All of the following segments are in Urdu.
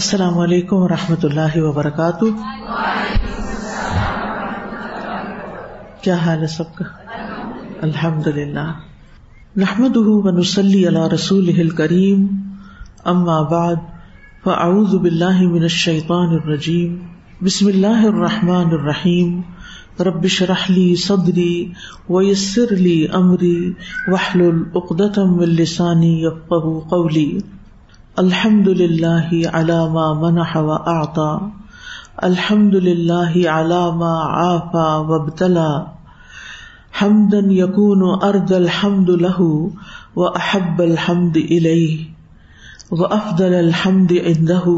السلام علیکم و رحمۃ اللہ وبرکاتہ۔ کیا حال ہے سب کا؟ الحمد للہ نحمد ونسلی علی رسول کریم اما بعد، فاعوذ باللہ من الشیطان الرجیم۔ بسم اللہ الرحمٰن الرحیم۔ ربش رحلی صدری ویسر لی امری۔ وحل العقدم السانی قولی۔ الحمد للہ علامہ منح و آتا الحمد للہ علامہ آفا وبتلا حمدن یقون ارد الحمد لہ و احب الحمد علیہ و افضل الحمد اندہ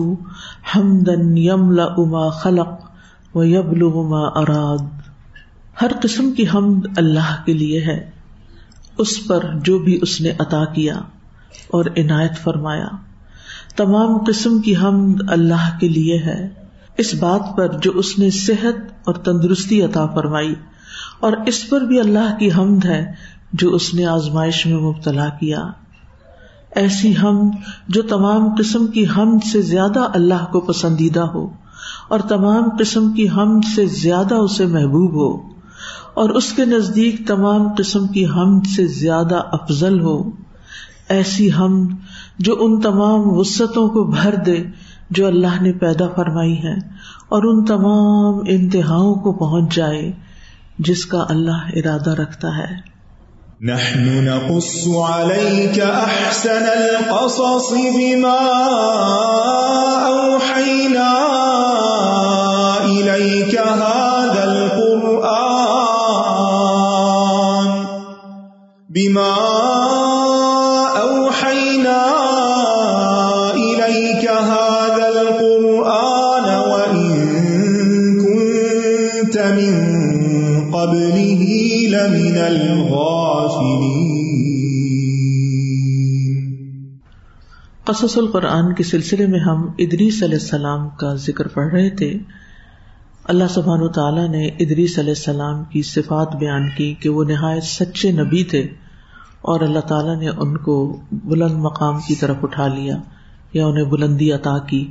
حمدن یمل اما خلق و یبل ما اراد۔ ہر قسم کی حمد اللہ کے لیے ہے، اس پر جو بھی اس نے عطا کیا اور عنایت فرمایا۔ تمام قسم کی حمد اللہ کے لیے ہے۔ اس بات پر جو اس نے صحت اور تندرستی عطا فرمائی، اور اس پر بھی اللہ کی حمد ہے جو اس نے آزمائش میں مبتلا کیا۔ ایسی حمد جو تمام قسم کی حمد سے زیادہ اللہ کو پسندیدہ ہو، اور تمام قسم کی حمد سے زیادہ اسے محبوب ہو، اور اس کے نزدیک تمام قسم کی حمد سے زیادہ افضل ہو۔ ایسی حمد جو ان تمام وسطوں کو بھر دے جو اللہ نے پیدا فرمائی ہے اور ان تمام انتہاؤں کو پہنچ جائے جس کا اللہ ارادہ رکھتا ہے۔ نحن نقص عليك احسن القصص بما اوحينا اليك هذا القرآن بما قصص القرآن کے سلسلے میں ہم ادریس علیہ السلام کا ذکر پڑھ رہے تھے۔ اللہ سبحان تعالیٰ نے ادریس علیہ السلام کی صفات بیان کی کہ وہ نہایت سچے نبی تھے اور اللہ تعالیٰ نے ان کو بلند مقام کی طرف اٹھا لیا یا انہیں بلندی عطا کی۔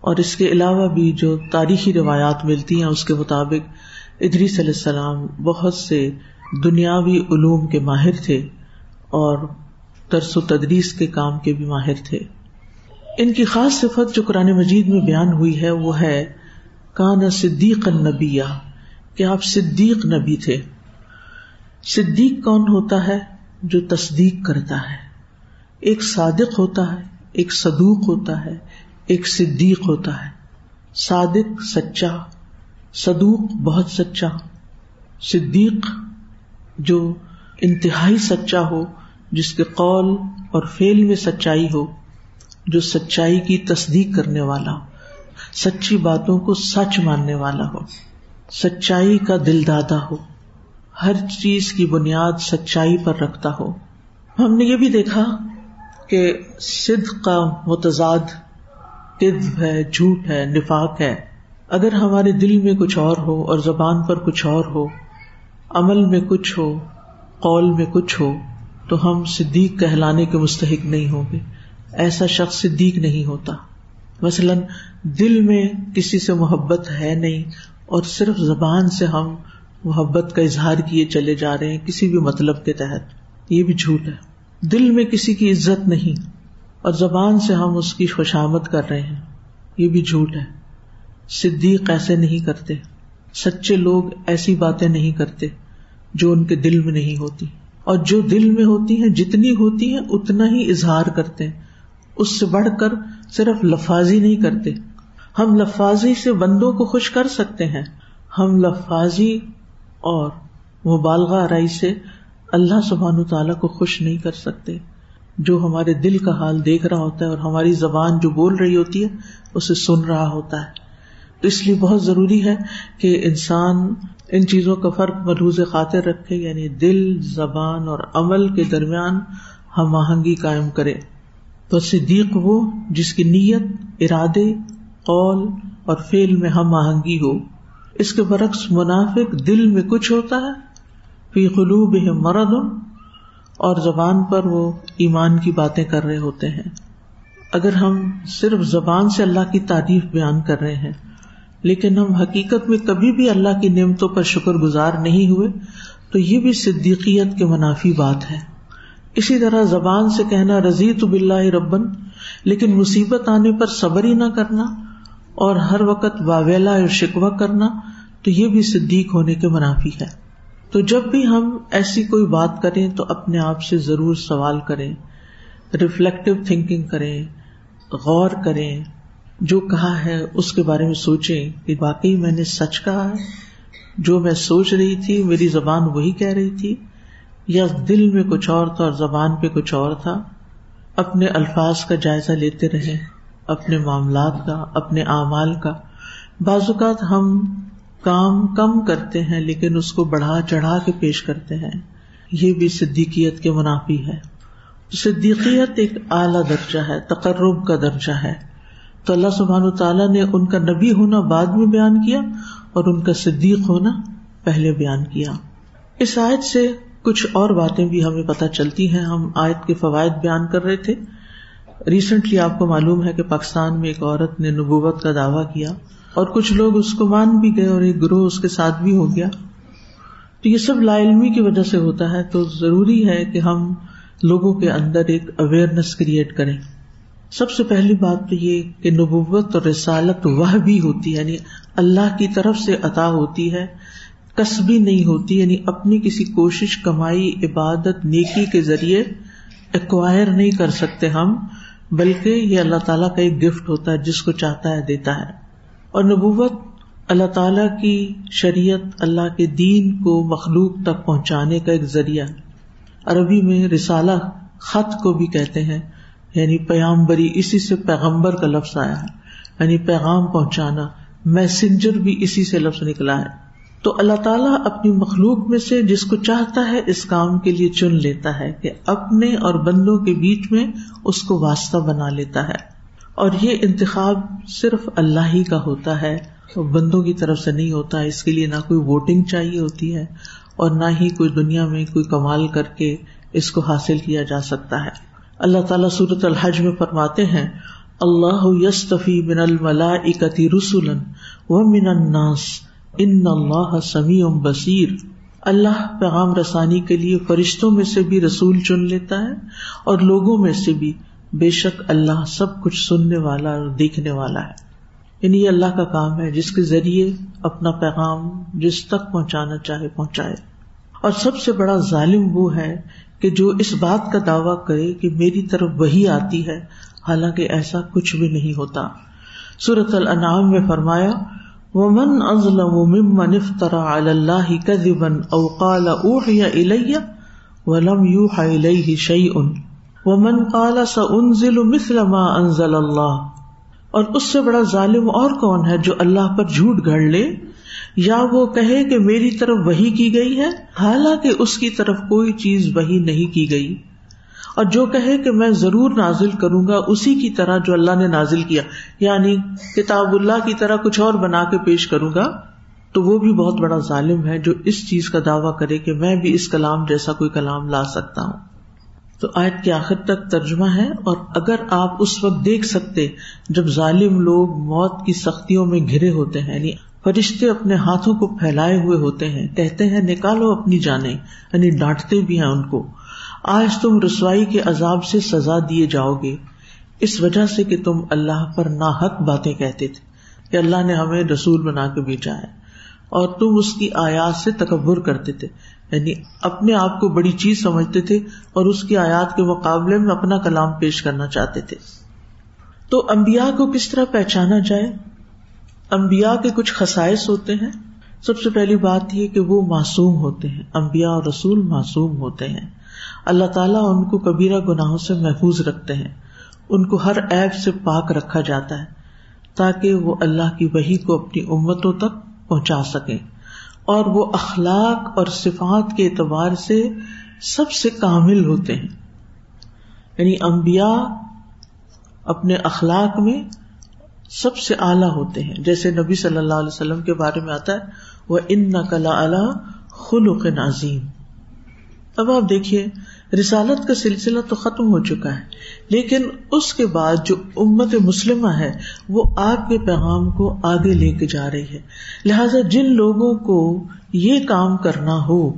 اور اس کے علاوہ بھی جو تاریخی روایات ملتی ہیں، اس کے مطابق ادریس علیہ السلام بہت سے دنیاوی علوم کے ماہر تھے اور ترس و تدریس کے کام کے بھی ماہر تھے۔ ان کی خاص صفت جو قرآن مجید میں بیان ہوئی ہے، وہ ہے کان صدیق النبیہ کہ آپ صدیق نبی تھے۔ صدیق کون ہوتا ہے؟ جو تصدیق کرتا ہے۔ ایک صادق ہوتا ہے، ایک صدوق ہوتا ہے، ایک صدیق ہوتا ہے۔ صادق سچا، صدوق بہت سچا۔ صدیق جو انتہائی سچا ہو جس کے قول اور فیل میں سچائی ہو، جو سچائی کی تصدیق کرنے والا ہو سچی باتوں کو سچ ماننے والا ہو۔ سچائی کا دل دادا ہو۔ ہر چیز کی بنیاد سچائی پر رکھتا ہو۔ ہم نے یہ بھی دیکھا کہ سدھ کا متضاد کدب ہے، جھوٹ ہے، نفاق ہے۔ اگر ہمارے دل میں کچھ اور ہو اور زبان پر کچھ اور ہو، عمل میں کچھ ہو، قول میں کچھ ہو تو ہم صدیق کہلانے کے مستحق نہیں ہوں گے۔ ایسا شخص صدیق نہیں ہوتا۔ مثلاً دل میں کسی سے محبت ہے نہیں اور صرف زبان سے ہم محبت کا اظہار کیے چلے جا رہے ہیں کسی بھی مطلب کے تحت۔ یہ بھی جھوٹ ہے۔ دل میں کسی کی عزت نہیں اور زبان سے ہم اس کی خوشامد کر رہے ہیں۔ یہ بھی جھوٹ ہے۔ صدیق ایسے نہیں کرتے۔ سچے لوگ ایسی باتیں نہیں کرتے جو ان کے دل میں نہیں ہوتی۔ اور جو دل میں ہوتی ہیں، جتنی ہوتی ہیں، اتنا ہی اظہار کرتے ہیں۔ اس سے بڑھ کر صرف لفاظی نہیں کرتے۔ ہم لفاظی سے بندوں کو خوش کر سکتے ہیں۔ ہم لفاظی اور مبالغہ آرائی سے اللہ سبحان تعالیٰ کو خوش نہیں کر سکتے۔ جو ہمارے دل کا حال دیکھ رہا ہوتا ہے اور ہماری زبان جو بول رہی ہوتی ہے، اسے سن رہا ہوتا ہے۔ تو اس لیے بہت ضروری ہے کہ انسان ان چیزوں کا فرق ملحوظ خاطر رکھے یعنی دل، زبان اور عمل کے درمیان ہم آہنگی قائم کرے تو صدیق وہ جس کی نیت، ارادے، قول اور فیل میں ہم آہنگی ہو اس کے برعکس منافق دل میں کچھ ہوتا ہے۔ فی قلوب مرد اور زبان پر وہ ایمان کی باتیں کر رہے ہوتے ہیں۔ اگر ہم صرف زبان سے اللہ کی تعریف بیان کر رہے ہیں لیکن ہم حقیقت میں کبھی بھی اللہ کی نعمتوں پر شکر گزار نہیں ہوئے، تو یہ بھی صدیقیت کے منافی بات ہے۔ اسی طرح زبان سے کہنا رضی تو بلّہ ربن، لیکن مصیبت آنے پر صبر ہی نہ کرنا اور ہر وقت واویلا اور شکوا کرنا، تو یہ بھی صدیق ہونے کے منافی ہے۔ تو جب بھی ہم ایسی کوئی بات کریں، تو اپنے آپ سے ضرور سوال کریں ریفلیکٹو تھنکنگ کریں، غور کریں۔ جو کہا ہے، اس کے بارے میں سوچیں کہ واقعی میں نے سچ کہا ہے۔ جو میں سوچ رہی تھی، میری زبان وہی کہہ رہی تھی۔ یا دل میں کچھ اور تھا اور زبان پہ کچھ اور تھا۔ اپنے الفاظ کا جائزہ لیتے رہے، اپنے معاملات کا، اپنے اعمال کا۔ بعض اوقات ہم کام کم کرتے ہیں، لیکن اس کو بڑھا چڑھا کے پیش کرتے ہیں۔ یہ بھی صدیقیت کے منافی ہے۔ صدیقیت ایک اعلی درجہ ہے، تقرب کا درجہ ہے۔ تو اللہ سبحان و تعالیٰ نے ان کا نبی ہونا بعد میں بیان کیا اور ان کا صدیق ہونا پہلے بیان کیا۔ اس آیت سے کچھ اور باتیں بھی ہمیں پتہ چلتی ہیں۔ ہم آیت کے فوائد بیان کر رہے تھے۔ ریسنٹلی آپ کو معلوم ہے کہ پاکستان میں ایک عورت نے نبوت کا دعویٰ کیا اور کچھ لوگ اس کو مان بھی گئے اور ایک گروہ اس کے ساتھ بھی ہو گیا۔ تو یہ سب لا علمی کی وجہ سے ہوتا ہے۔ تو ضروری ہے کہ ہم لوگوں کے اندر ایک اویئرنیس کریٹ کریں۔ سب سے پہلی بات تو یہ کہ نبوت اور رسالت وہ بھی ہوتی یعنی اللہ کی طرف سے عطا ہوتی ہے، کسبی نہیں ہوتی یعنی اپنی کسی کوشش، کمائی، عبادت، نیکی کے ذریعے ایکوائر نہیں کر سکتے ہم، بلکہ یہ اللہ تعالیٰ کا ایک گفٹ ہوتا ہے، جس کو چاہتا ہے، دیتا ہے۔ اور نبوت اللہ تعالی کی شریعت، اللہ کے دین کو مخلوق تک پہنچانے کا ایک ذریعہ عربی میں رسالہ خط کو بھی کہتے ہیں۔ یعنی پیامبری اسی سے پیغمبر کا لفظ آیا ہے یعنی پیغام پہنچانا میسنجر بھی اسی سے لفظ نکلا ہے۔ تو اللہ تعالیٰ اپنی مخلوق میں سے جس کو چاہتا ہے اس کام کے لیے چن لیتا ہے کہ اپنے اور بندوں کے بیچ میں اس کو واسطہ بنا لیتا ہے۔ اور یہ انتخاب صرف اللہ ہی کا ہوتا ہے، بندوں کی طرف سے نہیں ہوتا، اس کے لیے نہ کوئی ووٹنگ چاہیے ہوتی ہے اور نہ ہی کوئی دنیا میں کوئی کمال کر کے اس کو حاصل کیا جا سکتا ہے۔ اللہ تعالیٰ صورت الحج میں فرماتے ہیں، اللہ یستفی من الملا اکتی رسول و من الناس، ان اللہ سمیع بصیر۔ اللہ پیغام رسانی کے لیے فرشتوں میں سے بھی رسول چن لیتا ہے اور لوگوں میں سے بھی، بے شک اللہ سب کچھ سننے والا اور دیکھنے والا ہے۔ یعنی یہ اللہ کا کام ہے، جس کے ذریعے اپنا پیغام جس تک پہنچانا چاہے پہنچائے۔ اور سب سے بڑا ظالم وہ ہے کہ جو اس بات کا دعوی کرے کہ میری طرف وہی آتی ہے، حالانکہ ایسا کچھ بھی نہیں ہوتا۔ سورت الانعام میں فرمایا، ومن ازلم ممن افترى على الله كذبا او قال اوحي الي ولم يوحى اليه شيء۔ وہ من کالا سا انزل مثل ما انزل اللہ اور اس سے بڑا ظالم اور کون ہے جو اللہ پر جھوٹ گھڑ لے؟ یا وہ کہے کہ میری طرف وہی کی گئی ہے، حالانکہ اس کی طرف کوئی چیز وہی نہیں کی گئی۔ اور جو کہے کہ میں ضرور نازل کروں گا، اسی کی طرح جو اللہ نے نازل کیا یعنی کتاب اللہ کی طرح کچھ اور بنا کے پیش کروں گا، تو وہ بھی بہت بڑا ظالم ہے جو اس چیز کا دعوی کرے کہ میں بھی اس کلام جیسا کوئی کلام لا سکتا ہوں۔ تو آیت کے آخر تک ترجمہ ہے، اور اگر آپ اس وقت دیکھ سکتے جب ظالم لوگ موت کی سختیوں میں گھرے ہوتے ہیں یعنی فرشتے اپنے ہاتھوں کو پھیلائے ہوئے ہوتے ہیں، کہتے ہیں، نکالو اپنی جانے یعنی ڈانٹتے بھی ہیں ان کو۔ آج تم رسوائی کے عذاب سے سزا دیے جاؤ گے۔ اس وجہ سے کہ تم اللہ پر ناحق باتیں کہتے تھے کہ اللہ نے ہمیں رسول بنا کے بیچا ہے۔ اور تم اس کی آیات سے تکبر کرتے تھے یعنی اپنے آپ کو بڑی چیز سمجھتے تھے اور اس کی آیات کے مقابلے میں اپنا کلام پیش کرنا چاہتے تھے۔ تو امبیا کو کس طرح پہچانا جائے؟ امبیا کے کچھ خسائش ہوتے ہیں۔ سب سے پہلی بات یہ کہ وہ معصوم ہوتے ہیں۔ امبیا اور رسول معصوم ہوتے ہیں۔ اللہ تعالیٰ ان کو کبیرہ گناہوں سے محفوظ رکھتے ہیں۔ ان کو ہر ایپ سے پاک رکھا جاتا ہے تاکہ وہ اللہ کی وہی کو اپنی امتوں تک پہنچا سکیں۔ اور وہ اخلاق اور صفات کے اعتبار سے سب سے کامل ہوتے ہیں۔ یعنی امبیا اپنے اخلاق میں سب سے اعلیٰ ہوتے ہیں۔ جیسے نبی صلی اللہ علیہ وسلم کے بارے میں آتا ہے وہ ان نقلا خلق نظیم اب آپ دیکھیے، رسالت کا سلسلہ تو ختم ہو چکا ہے، لیکن اس کے بعد جو امت مسلمہ ہے، وہ آپ کے پیغام کو آگے لے کے جا رہی ہے۔ لہذا جن لوگوں کو یہ کام کرنا ہو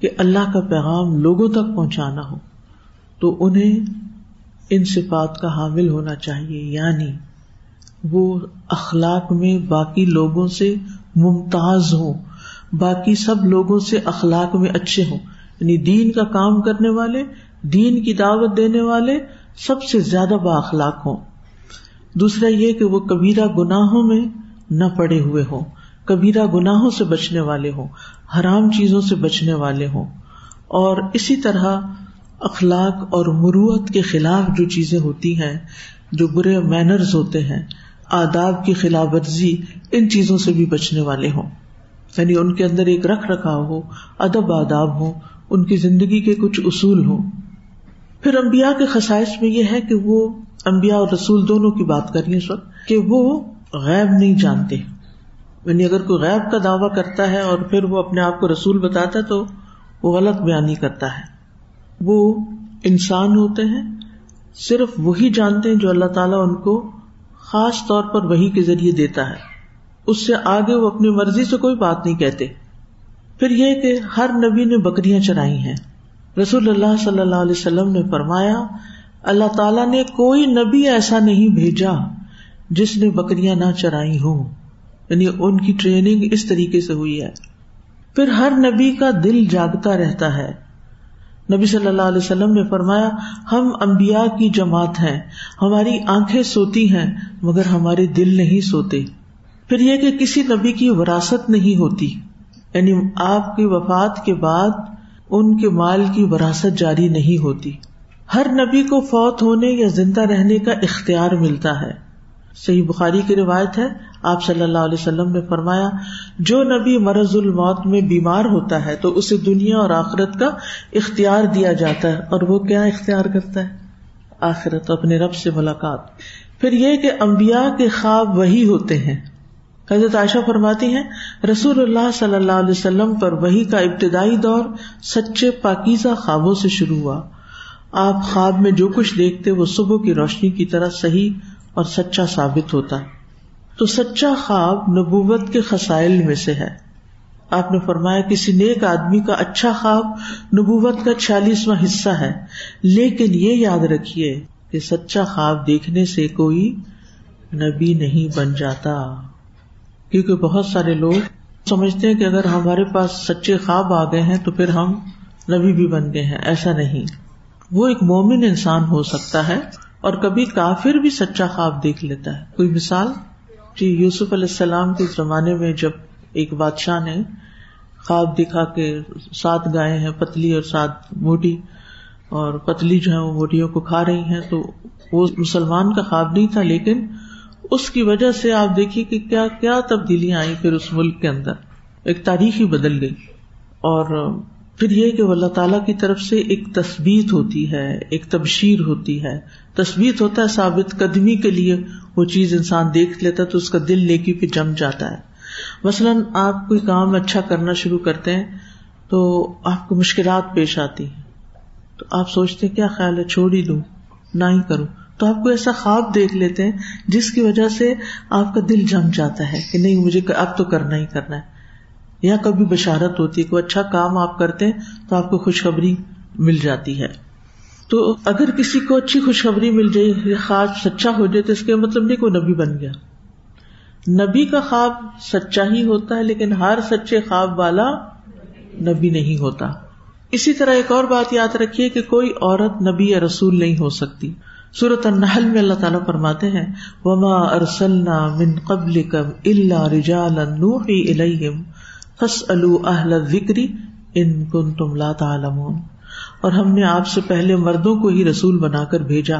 کہ اللہ کا پیغام لوگوں تک پہنچانا ہو، تو انہیں ان صفات کا حامل ہونا چاہیے۔ یعنی وہ اخلاق میں باقی لوگوں سے ممتاز ہوں، باقی سب لوگوں سے اخلاق میں اچھے ہوں۔ یعنی دین کا کام کرنے والے، دین کی دعوت دینے والے سب سے زیادہ با اخلاق ہوں۔ دوسرا یہ کہ وہ کبیرہ گناہوں میں نہ پڑے ہوئے ہوں، کبیرہ گناہوں سے بچنے والے ہوں، حرام چیزوں سے بچنے والے ہوں۔ اور اسی طرح اخلاق اور مروت کے خلاف جو چیزیں ہوتی ہیں، جو برے مینرز ہوتے ہیں آداب کی خلاف ورزی ان چیزوں سے بھی بچنے والے ہوں۔ یعنی ان کے اندر ایک رکھ رکھا ہو، ادب آداب ہو، ان کی زندگی کے کچھ اصول ہوں۔ پھر امبیا کے خسائش میں یہ ہے کہ وہ امبیا اور رسول دونوں کی بات کر رہی اس وقت کہ وہ غیب نہیں جانتے۔ یعنی اگر کوئی غیب کا دعوی کرتا ہے اور پھر وہ اپنے آپ کو رسول بتاتا ہے تو وہ غلط بیانی کرتا ہے۔ وہ انسان ہوتے ہیں، صرف وہی جانتے ہیں جو اللہ تعالیٰ ان کو خاص طور پر وہی کے ذریعے دیتا ہے۔ اس سے آگے وہ اپنی مرضی سے کوئی بات نہیں کہتے۔ پھر یہ کہ ہر نبی نے بکریاں چرائی ہیں۔ رسول اللہ صلی اللہ علیہ وسلم نے فرمایا، اللہ تعالیٰ نے کوئی نبی ایسا نہیں بھیجا جس نے بکریاں نہ چرائی ہوں۔ یعنی ان کی ٹریننگ اس طریقے سے ہوئی ہے۔ پھر ہر نبی کا دل جاگتا رہتا ہے۔ نبی صلی اللہ علیہ وسلم نے فرمایا، ہم امبیا کی جماعت ہیں، ہماری آنکھیں سوتی ہیں، مگر ہمارے دل نہیں سوتے۔ پھر یہ کہ کسی نبی کی وراثت نہیں ہوتی۔ یعنی آپ کی وفات کے بعد ان کے مال کی وراثت جاری نہیں ہوتی۔ ہر نبی کو فوت ہونے یا زندہ رہنے کا اختیار ملتا ہے۔ صحیح بخاری کی روایت ہے، آپ صلی اللہ علیہ وسلم نے فرمایا، جو نبی مرض الموت میں بیمار ہوتا ہے تو اسے دنیا اور آخرت کا اختیار دیا جاتا ہے، اور وہ کیا اختیار کرتا ہے؟ آخرت، اپنے رب سے ملاقات۔ پھر یہ کہ امبیا کے خواب وہی ہوتے ہیں۔ حضرت عائشہ فرماتی ہیں، رسول اللہ صلی اللہ علیہ وسلم پر وہی کا ابتدائی دور سچے پاکیزہ خوابوں سے شروع ہوا۔ آپ خواب میں جو کچھ دیکھتے، وہ صبح کی روشنی کی طرح صحیح اور سچا ثابت ہوتا۔ تو سچا خواب نبوت کے خسائل میں سے ہے۔ آپ نے فرمایا کسی نیک آدمی کا اچھا خواب نبوت کا چھیالیسواں حصہ ہے۔ لیکن یہ یاد رکھیے کہ سچا خواب دیکھنے سے کوئی نبی نہیں بن جاتا۔ کیونکہ بہت سارے لوگ سمجھتے ہیں کہ اگر ہمارے پاس سچے خواب آ گئے ہیں تو پھر ہم نبی بھی بن گئے ہیں۔ ایسا نہیں۔ وہ ایک مومن انسان ہو سکتا ہے۔ اور کبھی کافر بھی سچا خواب دیکھ لیتا ہے۔ کوئی مثال؟ جی یوسف علیہ السلام کے زمانے میں جب ایک بادشاہ نے خواب دکھا کے سات گائے ہیں، پتلی اور سات موٹی، اور پتلی جو ہے وہ موٹیوں کو کھا رہی ہیں، تو وہ مسلمان کا خواب نہیں تھا، لیکن اس کی وجہ سے آپ دیکھیے کہ کیا کیا تبدیلیاں آئی پھر اس ملک کے اندر۔ ایک تاریخ ہی بدل گئی۔ اور پھر یہ کہ اللہ تعالیٰ کی طرف سے ایک تصویر ہوتی ہے، ایک تبشیر ہوتی ہے۔ تصویر ہوتا ہے ثابت قدمی کے لیے، وہ چیز انسان دیکھ لیتا ہے تو اس کا دل لے کے جم جاتا ہے۔ مثلاً آپ کوئی کام اچھا کرنا شروع کرتے ہیں تو آپ کو مشکلات پیش آتی ہیں۔ تو آپ سوچتے ہیں، کیا خیال ہے، چھوڑ ہی دوں نہ ہی کروں۔ تو آپ کو ایسا خواب دیکھ لیتے ہیں جس کی وجہ سے آپ کا دل جم جاتا ہے کہ نہیں، مجھے اب تو کرنا ہی کرنا ہے۔ یا کبھی بشارت ہوتی ہے کوئی اچھا کام آپ کرتے ہیں تو آپ کو خوشخبری مل جاتی ہے۔ تو اگر کسی کو اچھی خوشخبری مل جائے خواب سچا ہو جائے، تو اس کا مطلب نہیں کوئی نبی بن گیا۔ نبی کا خواب سچا ہی ہوتا ہے، لیکن ہر سچے خواب والا نبی نہیں ہوتا۔ اسی طرح ایک اور بات یاد رکھیے کہ کوئی عورت نبی یا رسول نہیں ہو سکتی۔ صورت النحل میں اللہ تعالیٰ فرماتے ہیں، وما ارسلنا من قبل کب اللہ رجالا نوحی الیہم اہل ذکری ان کن تم لا تعلمون۔ اور ہم نے آپ سے پہلے مردوں کو ہی رسول بنا کر بھیجا،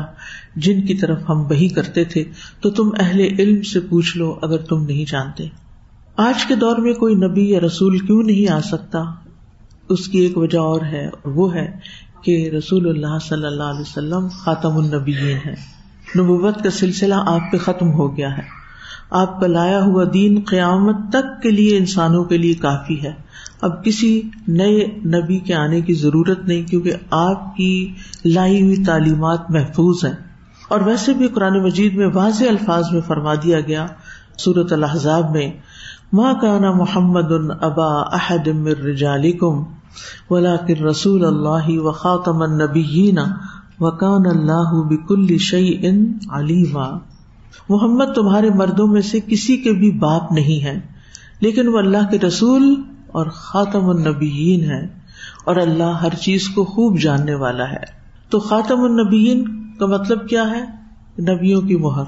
جن کی طرف ہم وہی کرتے تھے، تو تم اہل علم سے پوچھ لو اگر تم نہیں جانتے۔ آج کے دور میں کوئی نبی یا رسول کیوں نہیں آ سکتا؟ اس کی ایک وجہ اور ہے اور وہ ہے کہ رسول اللہ صلی اللہ علیہ وسلم خاتم النبی ہے نبوت کا سلسلہ آپ پہ ختم ہو گیا ہے۔ آپ کا لایا ہوا دین قیامت تک کے لیے انسانوں کے لیے کافی ہے۔ اب کسی نئے نبی کے آنے کی ضرورت نہیں کیونکہ آپ کی لائی ہوئی تعلیمات محفوظ ہیں۔ اور ویسے بھی قرآن مجید میں واضح الفاظ میں فرما دیا گیا سورت الحضاب میں ماں کانا محمد ان ابا احد رجالکم ولاکر رسول اللہ و خاطم النبیین وکان اللہ بک شعی ان علیما محمد تمہارے مردوں میں سے کسی کے بھی باپ نہیں ہے لیکن وہ اللہ کے رسول اور خاتم النبیین ہے اور اللہ ہر چیز کو خوب جاننے والا ہے۔ تو خاتم النبیین کا مطلب کیا ہے؟ نبیوں کی مہر۔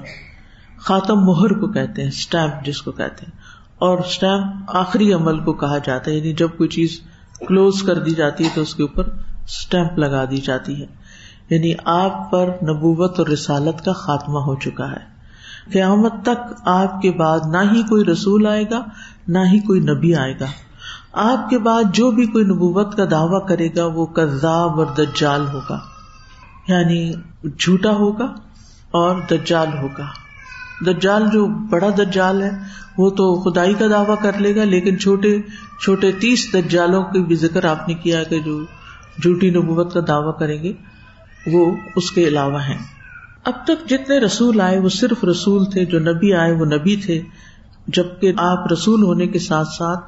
خاتم مہر کو کہتے ہیں اسٹیمپ جس کو کہتے ہیں۔ اور اسٹیمپ آخری عمل کو کہا جاتا ہے یعنی جب کوئی چیز کلوز کر دی جاتی ہے تو اس کے اوپر اسٹیمپ لگا دی جاتی ہے۔ یعنی آپ پر نبوت اور رسالت کا خاتمہ ہو چکا ہے۔ قیامت تک آپ کے بعد نہ ہی کوئی رسول آئے گا، نہ ہی کوئی نبی آئے گا۔ آپ کے بعد جو بھی کوئی نبوت کا دعوی کرے گا، وہ کذاب اور دجال ہوگا۔ یعنی جھوٹا ہوگا اور دجال ہوگا۔ دجال جو بڑا دجال ہے، وہ تو خدائی کا دعوی کر لے گا، لیکن چھوٹے چھوٹے تیس دجالوں کی بھی ذکر آپ نے کیا کہ جو جھوٹی نبوت کا دعوی کریں گے، وہ اس کے علاوہ ہیں۔ اب تک جتنے رسول آئے وہ صرف رسول تھے، جو نبی آئے وہ نبی تھے، جبکہ آپ رسول ہونے کے ساتھ ساتھ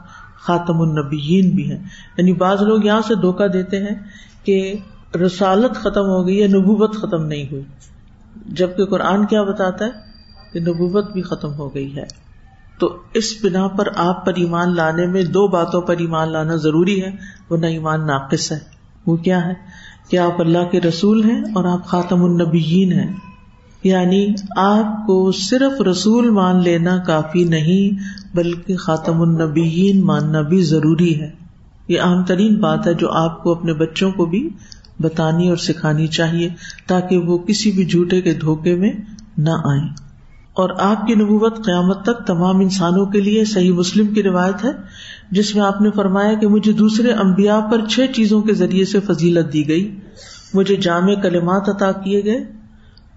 خاتم النبیین بھی ہیں۔ یعنی بعض لوگ یہاں سے دھوکا دیتے ہیں کہ رسالت ختم ہو گئی یا نبوت ختم نہیں ہوئی۔ جبکہ قرآن کیا بتاتا ہے کہ نبوت بھی ختم ہو گئی ہے۔ تو اس بنا پر آپ پر ایمان لانے میں دو باتوں پر ایمان لانا ضروری ہے وہ نہ ایمان ناقص ہے۔ وہ کیا ہے؟ کہ آپ اللہ کے رسول ہیں اور آپ خاتم النبیین ہیں۔ یعنی آپ کو صرف رسول مان لینا کافی نہیں، بلکہ خاتم النبیین ماننا بھی ضروری ہے۔ یہ عام ترین بات ہے جو آپ کو اپنے بچوں کو بھی بتانی اور سکھانی چاہیے، تاکہ وہ کسی بھی جھوٹے کے دھوکے میں نہ آئیں۔ اور آپ کی نبوت قیامت تک تمام انسانوں کے لیے صحیح مسلم کی روایت ہے، جس میں آپ نے فرمایا کہ مجھے دوسرے امبیا پر چھ چیزوں کے ذریعے سے فضیلت دی گئی۔ مجھے جامع کلمات عطا کیے گئے۔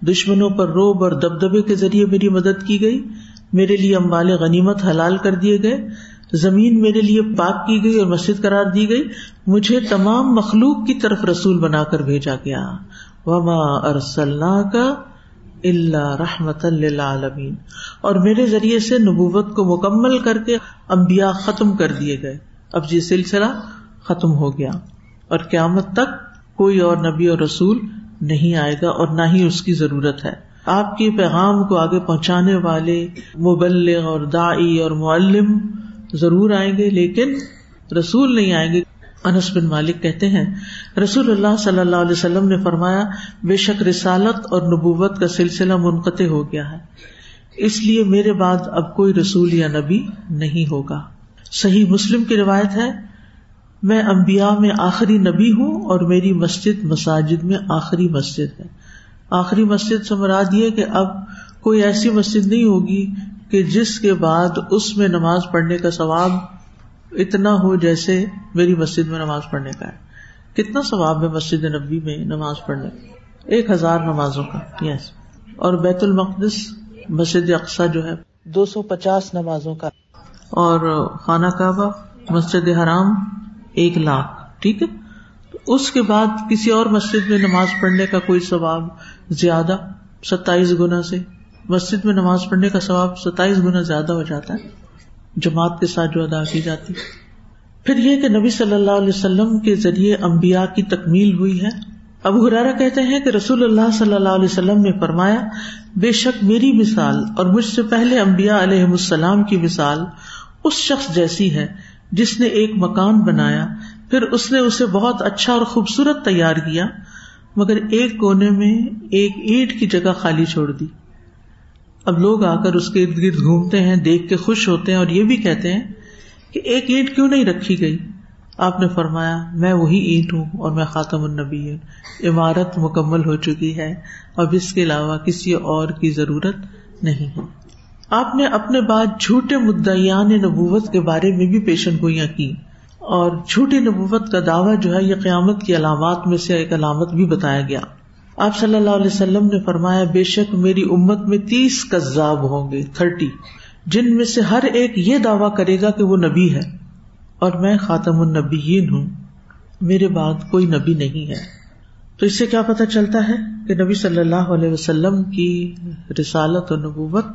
دشمنوں پر روب اور دبدبے کے ذریعے میری مدد کی گئی۔ میرے لیے امبال غنیمت حلال کر دیے گئے۔ زمین میرے لیے پاک کی گئی اور مسجد قرار دی گئی۔ مجھے تمام مخلوق کی طرف رسول بنا کر بھیجا گیا۔ وما ارسل کا اللہ رحمت اللہ اور میرے ذریعے سے نبوت کو مکمل کر کے امبیا ختم کر دیے گئے۔ اب یہ سلسلہ ختم ہو گیا۔ اور قیامت تک کوئی اور نبی اور رسول نہیں آئے گا اور نہ ہی اس کی ضرورت ہے۔ آپ کے پیغام کو آگے پہنچانے والے مبلغ اور دائی اور معلم ضرور آئیں گے، لیکن رسول نہیں آئیں گے۔ انس بن مالک کہتے ہیں، رسول اللہ صلی اللہ علیہ وسلم نے فرمایا، بے شک رسالت اور نبوت کا سلسلہ منقطع ہو گیا ہے۔ اس لیے میرے بعد اب کوئی رسول یا نبی نہیں ہوگا۔ صحیح مسلم کی روایت ہے میں امبیا میں آخری نبی ہوں اور میری مسجد مساجد میں آخری مسجد ہے۔ آخری مسجد سے مراد یہ کہ اب کوئی ایسی مسجد نہیں ہوگی کہ جس کے بعد اس میں نماز پڑھنے کا ثواب اتنا ہو جیسے میری مسجد میں نماز پڑھنے کا ہے۔ کتنا ثواب ہے مسجد نبی میں نماز پڑھنے ایک ہزار نمازوں کا یس۔ اور بیت المقدس مسجد اقسا جو ہے۔ دو سو پچاس نمازوں کا۔ اور خانہ کعبہ مسجد حرام۔ ایک لاکھ، ٹھیک ہے؟ اس کے بعد کسی اور مسجد میں نماز پڑھنے کا کوئی ثواب زیادہ ستائیس گنا سے، مسجد میں نماز پڑھنے کا ثواب ستائیس گنا زیادہ ہو جاتا ہے، جماعت کے ساتھ جو ادا کی جاتی۔ پھر یہ کہ نبی صلی اللہ علیہ وسلم کے ذریعے امبیا کی تکمیل ہوئی ہے۔ ابو حرارا کہتے ہیں کہ رسول اللہ صلی اللہ علیہ وسلم نے فرمایا، بے شک میری مثال اور مجھ سے پہلے امبیا علیہ السلام کی مثال اس شخص جیسی ہے جس نے ایک مکان بنایا، پھر اس نے اسے بہت اچھا اور خوبصورت تیار کیا، مگر ایک کونے میں ایک اینٹ کی جگہ خالی چھوڑ دی۔ اب لوگ آ کر اس کے ارد گرد گھومتے ہیں، دیکھ کے خوش ہوتے ہیں اور یہ بھی کہتے ہیں کہ ایک اینٹ کیوں نہیں رکھی گئی؟ آپ نے فرمایا، میں وہی اینٹ ہوں اور میں خاتم النبی ہوں۔ عمارت مکمل ہو چکی ہے، اب اس کے علاوہ کسی اور کی ضرورت نہیں ہے۔ آپ نے اپنے بعد جھوٹے مدعیان نبوت کے بارے میں بھی پیشن گوئیاں کی اور جھوٹی نبوت کا دعویٰ جو ہے یہ قیامت کی علامات میں سے ایک علامت بھی بتایا گیا۔ آپ صلی اللہ علیہ وسلم نے فرمایا، بے شک میری امت میں تیس کذاب ہوں گے، تھرٹی، جن میں سے ہر ایک یہ دعویٰ کرے گا کہ وہ نبی ہے۔ اور میں خاتم النبیین ہوں، میرے بعد کوئی نبی نہیں ہے۔ تو اس سے کیا پتا چلتا ہے کہ نبی صلی اللہ علیہ وسلم کی رسالت و نبوت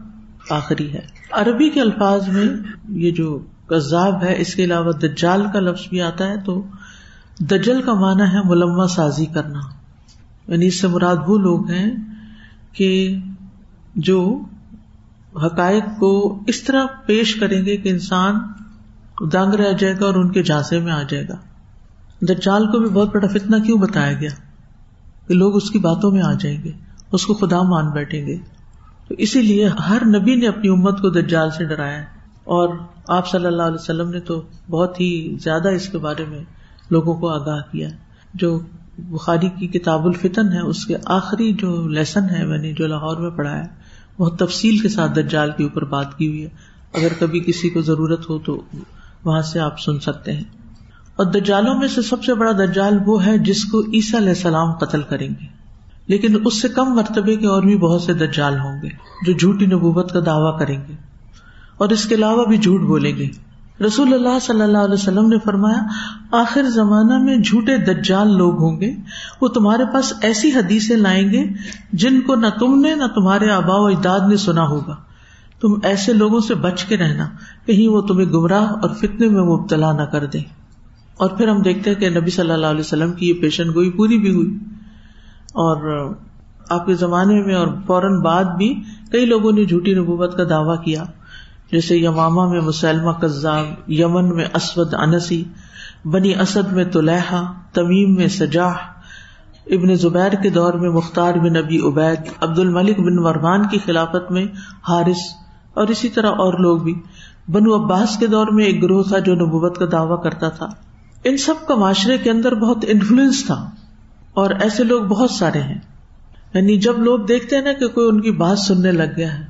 آخری ہے۔ عربی کے الفاظ میں یہ جو کذاب ہے، اس کے علاوہ دجال کا لفظ بھی آتا ہے تو دجل کا معنی ہے ملما سازی کرنا۔ یعنی اس سے مراد وہ لوگ ہیں کہ جو حقائق کو اس طرح پیش کریں گے کہ انسان دنگ رہ جائے گا اور ان کے جھانسے میں آ جائے گا۔ دجال کو بھی بہت بڑا فتنا کیوں بتایا گیا؟ کہ لوگ اس کی باتوں میں آ جائیں گے، اس کو خدا مان بیٹھیں گے۔ تو اسی لیے ہر نبی نے اپنی امت کو دجال سے ڈرایا اور آپ صلی اللہ علیہ وسلم نے تو بہت ہی زیادہ اس کے بارے میں لوگوں کو آگاہ کیا۔ جو بخاری کی کتاب الفتن ہے، اس کے آخری جو لیسن ہے، میں نے جو لاہور میں پڑھا ہے بہت تفصیل کے ساتھ دجال کے اوپر بات کی ہوئی ہے۔ اگر کبھی کسی کو ضرورت ہو تو وہاں سے آپ سن سکتے ہیں۔ اور دجالوں میں سے سب سے بڑا دجال وہ ہے جس کو عیسیٰ علیہ السلام قتل کریں گے۔ لیکن اس سے کم مرتبے کے اور بھی بہت سے دجال ہوں گے جو جھوٹی نبوت کا دعوی کریں گے اور اس کے علاوہ بھی جھوٹ بولیں گے۔ رسول اللہ صلی اللہ علیہ وسلم نے فرمایا، آخر زمانہ میں جھوٹے دجال لوگ ہوں گے، وہ تمہارے پاس ایسی حدیثیں لائیں گے جن کو نہ تم نے نہ تمہارے آبا و اجداد نے سنا ہوگا۔ تم ایسے لوگوں سے بچ کے رہنا، کہیں وہ تمہیں گمراہ اور فتنے میں مبتلا نہ کر دے اور پھر ہم دیکھتے کہ نبی صلی اللہ علیہ وسلم کی یہ پیشن گوئی پوری بھی ہوئی۔ اور آپ کے زمانے میں اور فوراً بعد بھی کئی لوگوں نے جھوٹی نبوت کا دعوی کیا، جیسے یماما میں مسلمہ کذاب یمن میں اسود انسی، بنی اسد میں طلحہ تمیم میں سجاح، ابن زبیر کے دور میں مختار بن نبی عبید عبد الملک بن ورمان کی خلافت میں حارث اور اسی طرح اور لوگ بھی۔ بنو عباس کے دور میں ایک گروہ تھا جو نبوت کا دعوی کرتا تھا۔ ان سب کا معاشرے کے اندر بہت انفلوئنس تھا۔ اور ایسے لوگ بہت سارے ہیں۔ یعنی جب لوگ دیکھتے ہیں نا کہ کوئی ان کی بات سننے لگ گیا ہے،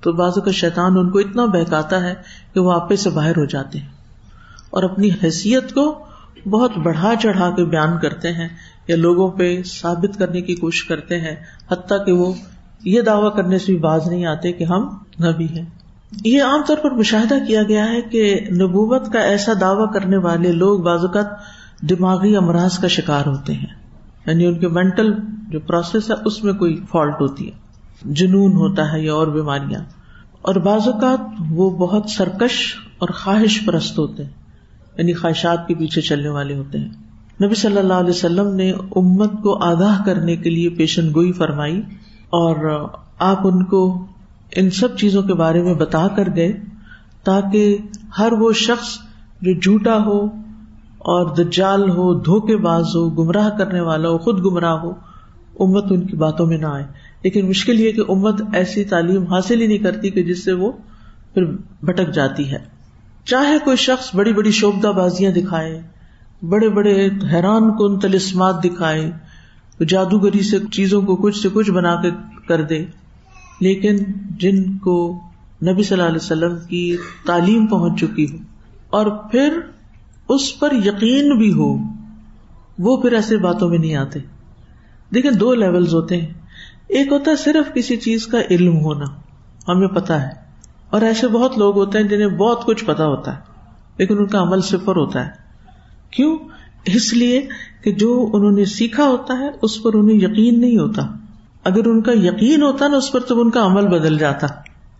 تو بازو کا شیطان ان کو اتنا بہکاتا ہے کہ وہ آپے سے باہر ہو جاتے ہیں۔ اور اپنی حیثیت کو بہت بڑھا چڑھا کے بیان کرتے ہیں یا لوگوں پہ ثابت کرنے کی کوشش کرتے ہیں، حتیٰ کہ وہ یہ دعوی کرنے سے بھی باز نہیں آتے کہ ہم نبی ہیں۔ یہ عام طور پر مشاہدہ کیا گیا ہے کہ نبوت کا ایسا دعوی کرنے والے لوگ بعض اوقات دماغی امراض کا شکار ہوتے ہیں۔ یعنی ان کے مینٹل جو پروسیس ہے، اس میں کوئی فالٹ ہوتی ہے۔ جنون ہوتا ہے یا اور بیماریاں۔ اور بعض اوقات وہ بہت سرکش اور خواہش پرست ہوتے ہیں۔ یعنی خواہشات کے پیچھے چلنے والے ہوتے ہیں۔ نبی صلی اللہ علیہ وسلم نے امت کو آگاہ کرنے کے لیے پیشن گوئی فرمائی اور آپ ان کو ان سب چیزوں کے بارے میں بتا کر گئے تاکہ ہر وہ شخص جو جھوٹا ہو اور دجال ہو، دھوکے باز ہو، گمراہ کرنے والا ہو، خود گمراہ ہو، امت ان کی باتوں میں نہ آئے۔ لیکن مشکل یہ کہ امت ایسی تعلیم حاصل ہی نہیں کرتی کہ جس سے وہ پھر بھٹک جاتی ہے۔ چاہے کوئی شخص بڑی بڑی شوبدہ بازیاں دکھائے، بڑے بڑے حیران کن تلسمات دکھائے جادوگری سے چیزوں کو کچھ سے کچھ بنا کے کر دے، لیکن جن کو نبی صلی اللہ علیہ وسلم کی تعلیم پہنچ چکی ہو۔ اور پھر اس پر یقین بھی ہو، وہ پھر ایسے باتوں میں نہیں آتے۔ دیکھیں، دو لیول ہوتے ہیں۔ ایک ہوتا ہے صرف کسی چیز کا علم ہونا، ہمیں پتا ہے۔ اور ایسے بہت لوگ ہوتے ہیں جنہیں بہت کچھ پتا ہوتا ہے، لیکن ان کا عمل صفر ہوتا ہے۔ کیوں؟ اس لیے کہ جو انہوں نے سیکھا ہوتا ہے، اس پر انہیں یقین نہیں ہوتا۔ اگر ان کا یقین ہوتا نا، اس پر تو ان کا عمل بدل جاتا۔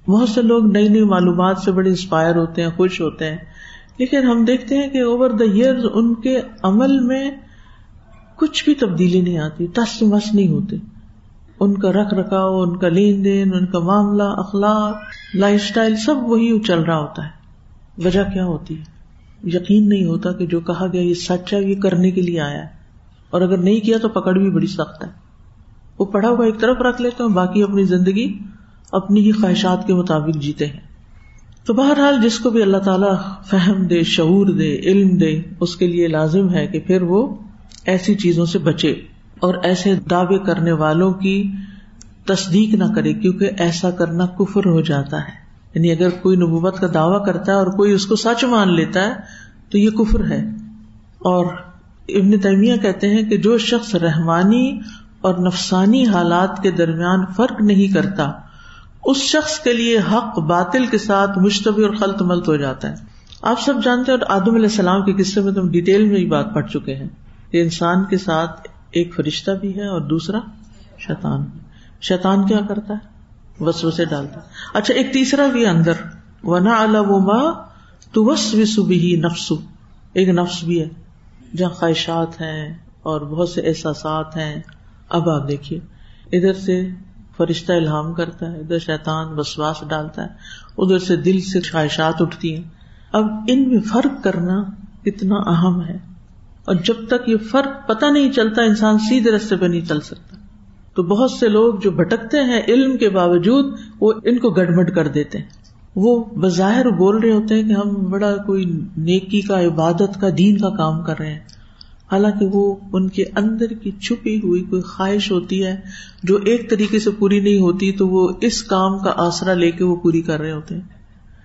بہت سے لوگ نئی نئی معلومات سے بڑے انسپائر ہوتے ہیں، خوش ہوتے ہیں۔ لیکن ہم دیکھتے ہیں کہ اوور دا ایئر ان کے عمل میں کچھ بھی تبدیلی نہیں آتی تس مس نہیں ہوتے۔ ان کا رکھ رکھاؤ، ان کا لین دین، ان کا معاملہ، اخلاق لائف اسٹائل سب وہی چل رہا ہوتا ہے۔ وجہ کیا ہوتی ہے؟ یقین نہیں ہوتا کہ جو کہا گیا یہ سچ ہے، یہ کرنے کے لیے آیا ہے۔ اور اگر نہیں کیا تو پکڑ بھی بڑی سخت ہے۔ وہ پڑھا ہوا ایک طرف رکھ لیتے ہیں باقی اپنی زندگی اپنی ہی خواہشات کے مطابق جیتے ہیں۔ تو بہرحال جس کو بھی اللہ تعالیٰ فہم دے، شعور دے، علم دے، اس کے لیے لازم ہے کہ پھر وہ ایسی چیزوں سے بچے اور ایسے دعوے کرنے والوں کی تصدیق نہ کرے، کیونکہ ایسا کرنا کفر ہو جاتا ہے۔ یعنی اگر کوئی نبوت کا دعوی کرتا ہے اور کوئی اس کو سچ مان لیتا ہے، تو یہ کفر ہے۔ اور ابن تیمیہ کہتے ہیں کہ جو شخص رحمانی اور نفسانی حالات کے درمیان فرق نہیں کرتا اس شخص کے لیے حق باطل کے ساتھ مشتبہ اور خلط ملت ہو جاتا ہے۔ آپ سب جانتے ہیں اور آدم علیہ السلام کے قصے میں تم ڈیٹیل میں ہی بات پڑھ چکے ہیں کہ انسان کے ساتھ ایک فرشتہ بھی ہے اور دوسرا شیطان۔ شیطان کیا کرتا ہے؟ وس وسے ڈالتا ہے۔ اچھا ایک تیسرا بھی اندر۔ ونا اللہ تو وس وسو بھی نفسو ایک نفس بھی ہے۔ جہاں خواہشات ہیں اور بہت سے احساسات ہیں۔ اب آپ دیکھیے۔ ادھر سے فرشتہ الہام کرتا ہے، ادھر شیطان وسواس ڈالتا ہے، ادھر سے دل سے خواہشات اٹھتی ہیں۔ اب ان میں فرق کرنا کتنا اہم ہے۔ اور جب تک یہ فرق پتہ نہیں چلتا، انسان سیدھے رستے پہ نہیں چل سکتا۔ تو بہت سے لوگ جو بھٹکتے ہیں علم کے باوجود، وہ ان کو گڑبڑ کر دیتے ہیں۔ وہ بظاہر بول رہے ہوتے ہیں کہ ہم بڑا کوئی نیکی کا، عبادت کا، دین کا کام کر رہے ہیں۔ حالانکہ وہ ان کے اندر کی چھپی ہوئی کوئی خواہش ہوتی ہے جو ایک طریقے سے پوری نہیں ہوتی، تو وہ اس کام کا آسرا لے کے وہ پوری کر رہے ہوتے ہیں۔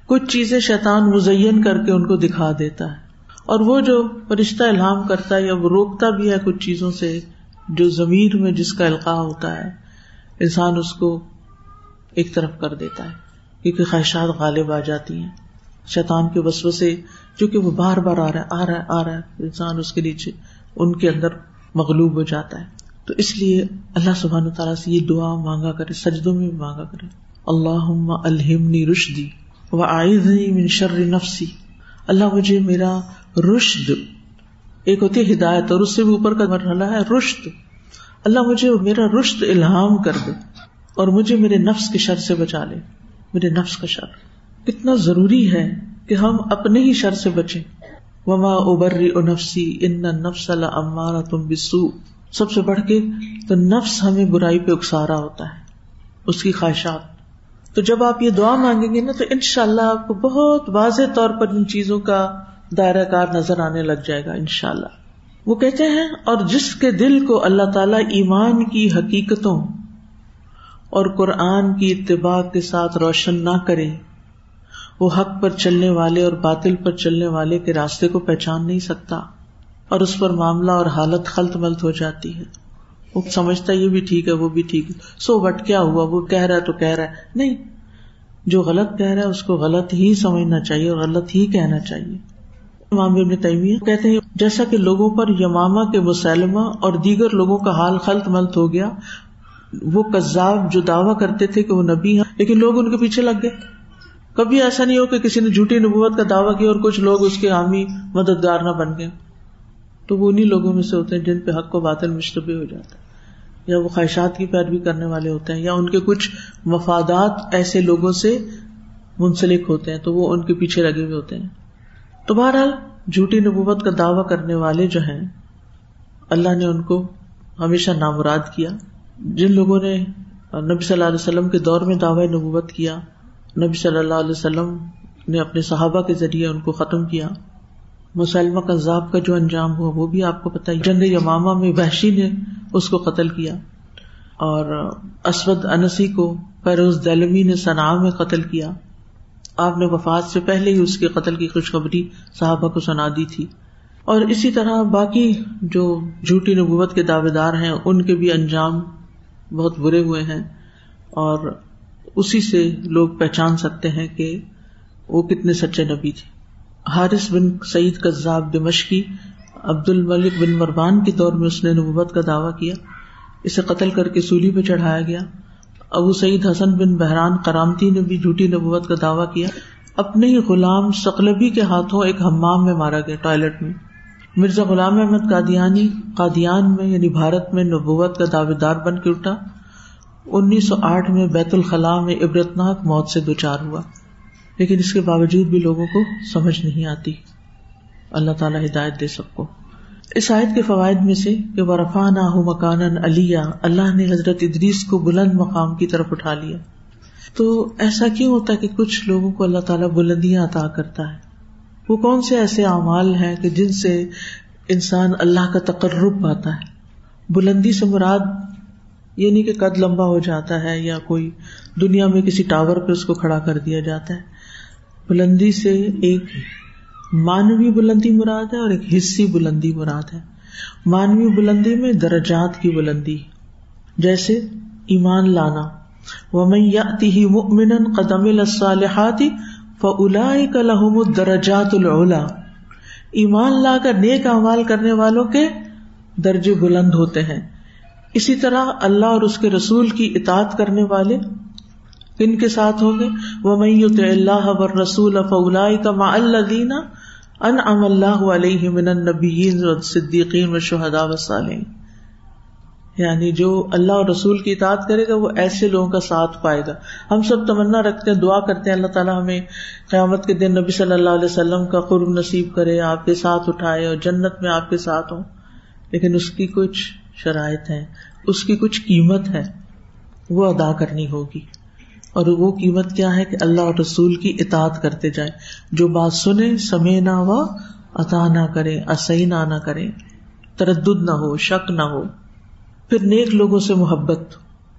کچھ چیزیں شیطان مزین کر کے ان کو دکھا دیتا ہے۔ اور وہ جو فرشتہ الحام کرتا ہے یا وہ روکتا بھی ہے کچھ چیزوں سے، جو زمین میں جس کا القاع ہوتا ہے، انسان اس کو ایک طرف کر دیتا ہے، کیونکہ خواہشات غالب آ جاتی ہیں۔ شیطان کے وسو سے جو کہ وہ بار بار آ رہا ہے، آ رہا ہے، آ رہا ہے، انسان اس کے نیچے ان کے اندر مغلوب ہو جاتا ہے۔ تو اس لیے اللہ سبحان تعالیٰ سے یہ دعا مانگا کرے، سجدوں میں بھی مانگا کرے۔ اللہ الحمنی رشدی و من شر نفسی۔ اللہ مجھے میرا رشد، ایک ہوتی ہے ہدایت اور اس سے بھی اوپر کا مرحلہ ہے رشد۔ اللہ مجھے میرا رشد الہام کر دے اور مجھے میرے نفس کے شر سے بچا لے، میرے نفس کا شر۔ کتنا ضروری ہے کہ ہم اپنے ہی شر سے بچے وما ابری او نفسی ان نفس اللہ تم بسو سب سے بڑھ کے تو نفس ہمیں برائی پہ اکسارا ہوتا ہے، اس کی خواہشات۔ تو جب آپ یہ دعا مانگیں گے نا، تو ان شاء اللہ آپ کو بہت واضح طور پر ان چیزوں کا دائرہ کار نظر آنے لگ جائے گا ان شاء اللہ وہ کہتے ہیں، اور جس کے دل کو اللہ تعالی ایمان کی حقیقتوں اور قرآن کی اتباع کے ساتھ روشن نہ کرے وہ حق پر چلنے والے اور باطل پر چلنے والے کے راستے کو پہچان نہیں سکتا اور اس پر معاملہ اور حالت خلط ملت ہو جاتی ہے۔ وہ سمجھتا یہ بھی ٹھیک ہے، وہ بھی ٹھیک ہے۔ سو وٹ کیا ہوا؟ وہ کہہ رہا ہے تو کہہ رہا ہے۔ نہیں، جو غلط کہہ رہا ہے اس کو غلط ہی سمجھنا چاہیے اور غلط ہی کہنا چاہیے۔ امام ابن تیمیہ کہتے ہیں، جیسا کہ لوگوں پر یماما کے مسلمہ اور دیگر لوگوں کا حال خلط ملت ہو گیا، وہ کذاب جو دعویٰ کرتے تھے کہ وہ نبی ہیں، لیکن لوگ ان کے پیچھے لگ گئے۔ کبھی ایسا نہیں ہو کہ کسی نے جھوٹی نبوت کا دعویٰ کیا اور کچھ لوگ اس کے حامی مددگار نہ بن گئے۔ تو وہ انہیں لوگوں میں سے ہوتے ہیں جن پہ حق و باطل مشتبہ ہو جاتا ہے۔ یا وہ خواہشات کی پیروی کرنے والے ہوتے ہیں، یا ان کے کچھ مفادات ایسے لوگوں سے منسلک ہوتے ہیں، تو وہ ان کے پیچھے لگے ہوئے ہوتے ہیں۔ تو بہرحال جھوٹی نبوت کا دعوی کرنے والے جو ہیں، اللہ نے ان کو ہمیشہ نامراد کیا۔ جن لوگوں نے نبی صلی اللہ علیہ وسلم کے دور میں دعوی نبوت کیا نبی صلی اللہ علیہ وسلم نے اپنے صحابہ کے ذریعے ان کو ختم کیا۔ مسلمہ کذاب کا جو انجام ہوا، وہ بھی آپ کو پتا جنگ یمامہ میں وحشی نے اس کو قتل کیا۔ اور اسود انسی کو فیروز دلمی نے سنا میں قتل کیا۔ آپ نے وفات سے پہلے ہی اس کے قتل کی خوشخبری صحابہ کو سنا دی تھی۔ اور اسی طرح باقی جو جھوٹی نبوت کے دعوے دار ہیں، ان کے بھی انجام بہت برے ہوئے ہیں۔ اور اسی سے لوگ پہچان سکتے ہیں کہ وہ کتنے سچے نبی تھے۔ حارث بن سعید قزاب دمشقی عبد الملک بن مربان کے دور میں اس نے نبوت کا دعویٰ کیا، اسے قتل کر کے سولی پہ چڑھایا گیا۔ ابو سعید حسن بن بحران کرامتی نے بھی جھوٹی نبوت کا دعویٰ کیا۔ اپنے ہی غلام سقلبی کے ہاتھوں ایک ہمام میں مارا گیا ٹوائلٹ میں۔ مرزا غلام احمد قادیانی، قادیان میں یعنی بھارت میں نبوت کا دعوے دار بن کے اٹھا۔ انیس سو آٹھ میں بیت الخلاء میں عبرتناک موت سے دو چار ہوا۔ لیکن اس کے باوجود بھی لوگوں کو سمجھ نہیں آتی۔ اللہ تعالیٰ ہدایت دے سب کو۔ اس آیت کے فوائد میں سے کہ برفا نہ ہو مکان علیہ اللہ نے حضرت ادریس کو بلند مقام کی طرف اٹھا لیا۔ تو ایسا کیوں ہوتا ہے کہ کچھ لوگوں کو اللہ تعالیٰ بلندیاں عطا کرتا ہے؟ وہ کون سے ایسے اعمال ہیں کہ جن سے انسان اللہ کا تقرب پاتا ہے؟ بلندی سے مراد یہ نہیں کہ قد لمبا ہو جاتا ہے یا کوئی دنیا میں کسی ٹاور پہ اس کو کھڑا کر دیا جاتا ہے۔ بلندی سے ایک مانوی بلندی مراد ہے اور ایک حصی بلندی مراد ہے۔ مانوی بلندی میں درجات کی بلندی، جیسے ایمان لانا۔ ومن مؤمنا قد عمل الصالحات فاولئک لهم الدرجات العلا ایمان لا کر نیک اعمال کرنے والوں کے درجے بلند ہوتے ہیں۔ اسی طرح اللہ اور اس کے رسول کی اطاعت کرنے والے کن کے ساتھ ہوں گے؟ وہ میت اللہ و رسول فولا کا الدین ان ام اللہ علیہ من النبیین و صدیقین و شہدا و صالحین یعنی جو اللہ اور رسول کی اطاعت کرے گا، وہ ایسے لوگوں کا ساتھ پائے گا۔ ہم سب تمنا رکھتے ہیں، دعا کرتے ہیں، اللہ تعالیٰ ہمیں قیامت کے دن نبی صلی اللہ علیہ وسلم کا قرب نصیب کرے، آپ کے ساتھ اٹھائے اور جنت میں آپ کے ساتھ ہوں۔ لیکن اس کی کچھ شرائط ہے اس کی کچھ قیمت ہے، وہ ادا کرنی ہوگی۔ اور وہ قیمت کیا ہے کہ اللہ اور رسول کی اطاعت کرتے جائے جو بات سنے سمے نہ و عطا نہ کرے نہ نہ کرے تردد نہ ہو، شک نہ ہو۔ پھر نیک لوگوں سے محبت۔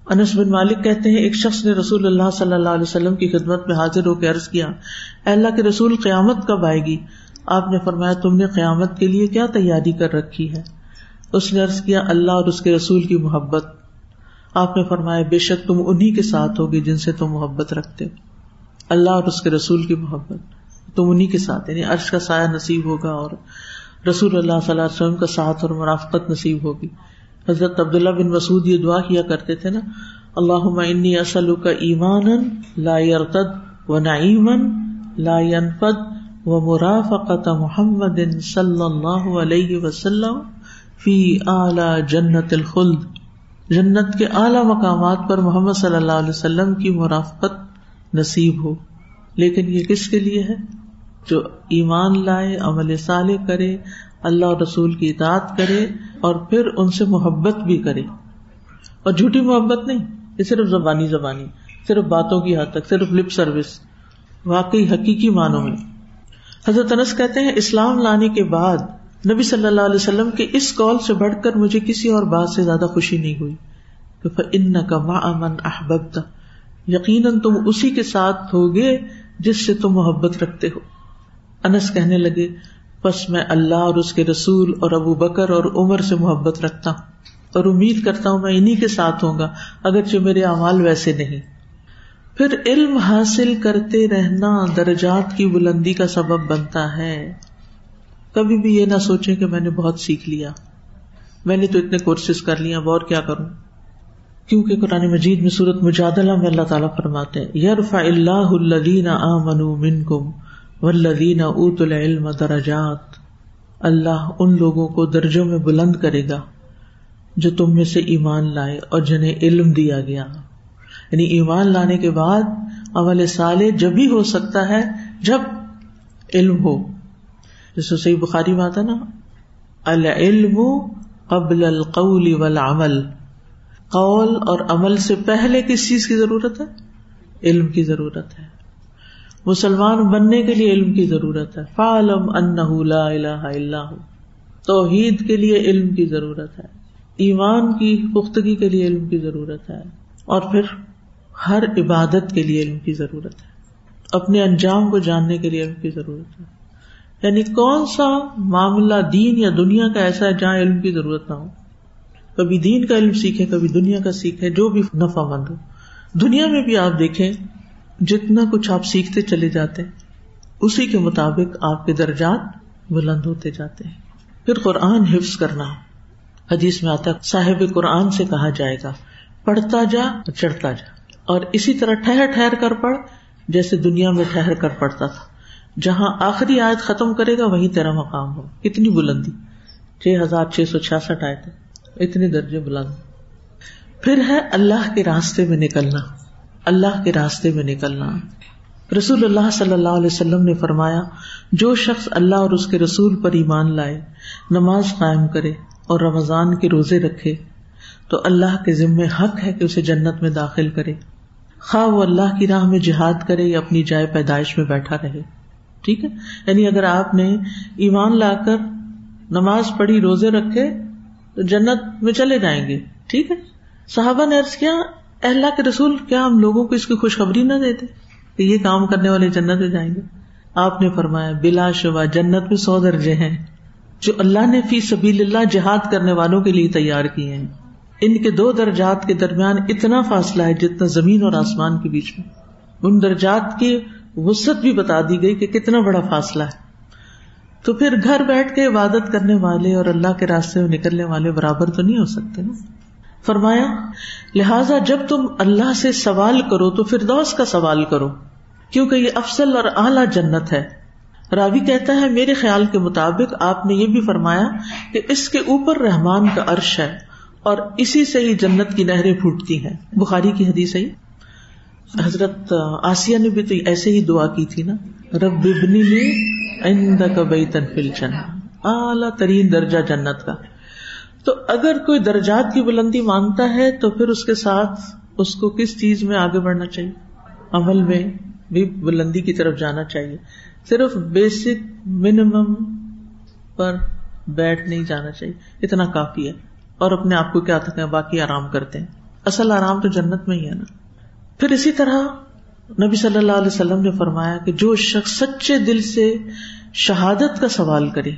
انس بن مالک کہتے ہیں، ایک شخص نے رسول اللہ صلی اللہ علیہ وسلم کی خدمت میں حاضر ہو کے عرض کیا اللہ کے رسول، قیامت کب آئے گی؟ آپ نے فرمایا، تم نے قیامت کے لیے کیا تیاری کر رکھی ہے؟ اس نے عرض کیا، اللہ اور اس کے رسول کی محبت۔ آپ نے فرمایا، بے شک تم انہیں کے ساتھ ہوگی جن سے تم محبت رکھتے اللہ اور اس کے رسول کی محبت۔ تم انہیں کے ساتھ یعنی عرش کا سایہ نصیب ہوگا اور رسول اللہ صلی اللہ علیہ وسلم کا ساتھ اور مرافقت نصیب ہوگی۔ حضرت عبداللہ بن مسعود یہ دعا کیا کرتے تھے نا اللہ انی اصل کا ایمان لا يرتد و نعیمن لا ينفد و مرافقت محمد صلی اللہ علیہ وسلم۔ فی اعلی جنت الخلد، جنت کے اعلی مقامات پر محمد صلی اللہ علیہ وسلم کی مرافقت نصیب ہو۔ لیکن یہ کس کے لیے ہے؟ جو ایمان لائے، عمل صالح کرے، اللہ اور رسول کی اطاعت کرے اور پھر ان سے محبت بھی کرے۔ اور جھوٹی محبت نہیں، یہ صرف زبانی زبانی، صرف باتوں کی حد تک، صرف لپ سروس واقعی حقیقی معنوں میں۔ حضرت انس کہتے ہیں، اسلام لانے کے بعد نبی صلی اللہ علیہ وسلم کے اس کال سے بڑھ کر مجھے کسی اور بات سے زیادہ خوشی نہیں ہوئی ان کا ماں امن احبت یقیناً تم اسی کے ساتھ ہوگے جس سے تم محبت رکھتے ہو۔ انس کہنے لگے بس میں اللہ اور اس کے رسول اور ابو بکر اور عمر سے محبت رکھتا ہوں اور امید کرتا ہوں میں انہیں کے ساتھ ہوں گا، اگرچہ میرے اعمال ویسے نہیں۔ پھر علم حاصل کرتے رہنا درجات کی بلندی کا سبب بنتا ہے۔ کبھی بھی یہ نہ سوچے کہ میں نے بہت سیکھ لیا۔ میں نے تو اتنے کورسز کر لیا اب اور کیا کروں؟ کیونکہ قرآن مجید میں صورت مجادلہ میں اللہ تعالیٰ فرماتے ہیں یرف اللہ الدین آ من کم اوت العلم درجات۔ اللہ ان لوگوں کو درجوں میں بلند کرے گا جو تم میں سے ایمان لائے اور جنہیں علم دیا گیا۔ یعنی ایمان لانے کے بعد عمل صالح جب ہی ہو سکتا ہے، جب علم ہو۔ جیسے صحیح بخاری میں آتا نا، العلم قبل القول والعمل۔ قول اور عمل سے پہلے کس چیز کی ضرورت ہے؟ علم کی ضرورت ہے۔ مسلمان بننے کے لیے علم کی ضرورت ہے۔ فعلم انہ لا الہ الا توحید کے لیے علم کی ضرورت ہے۔ ایمان کی پختگی کے لیے علم کی ضرورت ہے۔ اور پھر ہر عبادت کے لیے علم کی ضرورت ہے۔ اپنے انجام کو جاننے کے لیے علم کی ضرورت ہے۔ یعنی کون سا معاملہ دین یا دنیا کا ایسا ہے جہاں علم کی ضرورت نہ ہو؟ کبھی دین کا علم سیکھے کبھی دنیا کا سیکھے جو بھی نفع مند ہو۔ دنیا میں بھی آپ دیکھیں، جتنا کچھ آپ سیکھتے چلے جاتے اسی کے مطابق آپ کے درجات بلند ہوتے جاتے ہیں۔ پھر قرآن حفظ کرنا۔ حدیث میں آتا صاحب قرآن سے کہا جائے گا، پڑھتا جا، چڑھتا جا۔ اور اسی طرح ٹھہر ٹھہر کر پڑھ، جیسے دنیا میں ٹھہر کر پڑھتا تھا۔ جہاں آخری آیت ختم کرے گا، وہی تیرا مقام ہو کتنی بلندی۔ چھ ہزار چھ سو چھیاسٹھ آئے تھے اتنے درجے بلند۔ پھر ہے اللہ کے راستے میں نکلنا۔ اللہ کے راستے میں نکلنا۔ رسول اللہ صلی اللہ علیہ وسلم نے فرمایا، جو شخص اللہ اور اس کے رسول پر ایمان لائے، نماز قائم کرے اور رمضان کے روزے رکھے، تو اللہ کے ذمے حق ہے کہ اسے جنت میں داخل کرے۔ خواہ وہ اللہ کی راہ میں جہاد کرے یا اپنی جائے پیدائش میں بیٹھا رہے۔ ٹھیک ہے؟ یعنی اگر آپ نے ایمان لا کر نماز پڑھی، روزے رکھے، تو جنت میں چلے جائیں گے، ٹھیک ہے؟ صحابہ نے ارض کیا اللہ کے رسول، کیا ہم لوگوں کو اس کی خوشخبری نہ دیتے کہ یہ کام کرنے والے جنت میں جائیں گے؟ آپ نے فرمایا، بلا شبہ جنت میں سو درجے ہیں جو اللہ نے فی سبیل اللہ جہاد کرنے والوں کے لیے تیار کیے ہیں۔ ان کے دو درجات کے درمیان اتنا فاصلہ ہے جتنا زمین اور آسمان کے بیچ میں۔ ان درجات کی وسط بھی بتا دی گئی کہ کتنا بڑا فاصلہ ہے۔ تو پھر گھر بیٹھ کے عبادت کرنے والے اور اللہ کے راستے میں نکلنے والے برابر تو نہیں ہو سکتے نا۔ فرمایا، لہذا جب تم اللہ سے سوال کرو تو پھر کا سوال کرو، کیونکہ یہ افسل اور اعلی جنت ہے۔ راوی کہتا ہے، میرے خیال کے مطابق آپ نے یہ بھی فرمایا کہ اس کے اوپر رحمان کا عرش ہے اور اسی سے ہی جنت کی نہریں پھوٹتی ہیں۔ بخاری کی حدیث ہے حضرت آسیہ نے بھی تو ایسے ہی دعا کی تھی نا، رب ابنی میں کا اعلیٰ ترین درجہ جنت کا۔ تو اگر کوئی درجات کی بلندی مانگتا ہے تو پھر اس کے ساتھ اس کو کس چیز میں آگے بڑھنا چاہیے؟ عمل میں بھی بلندی کی طرف جانا چاہیے۔ صرف بیسک منیمم پر بیٹھ نہیں جانا چاہیے۔ اتنا کافی ہے۔ اور اپنے آپ کو کیا تھکے باقی آرام کرتے ہیں۔ اصل آرام تو جنت میں ہی ہے نا۔ پھر اسی طرح نبی صلی اللہ علیہ وسلم نے فرمایا کہ جو شخص سچے دل سے شہادت کا سوال کرے،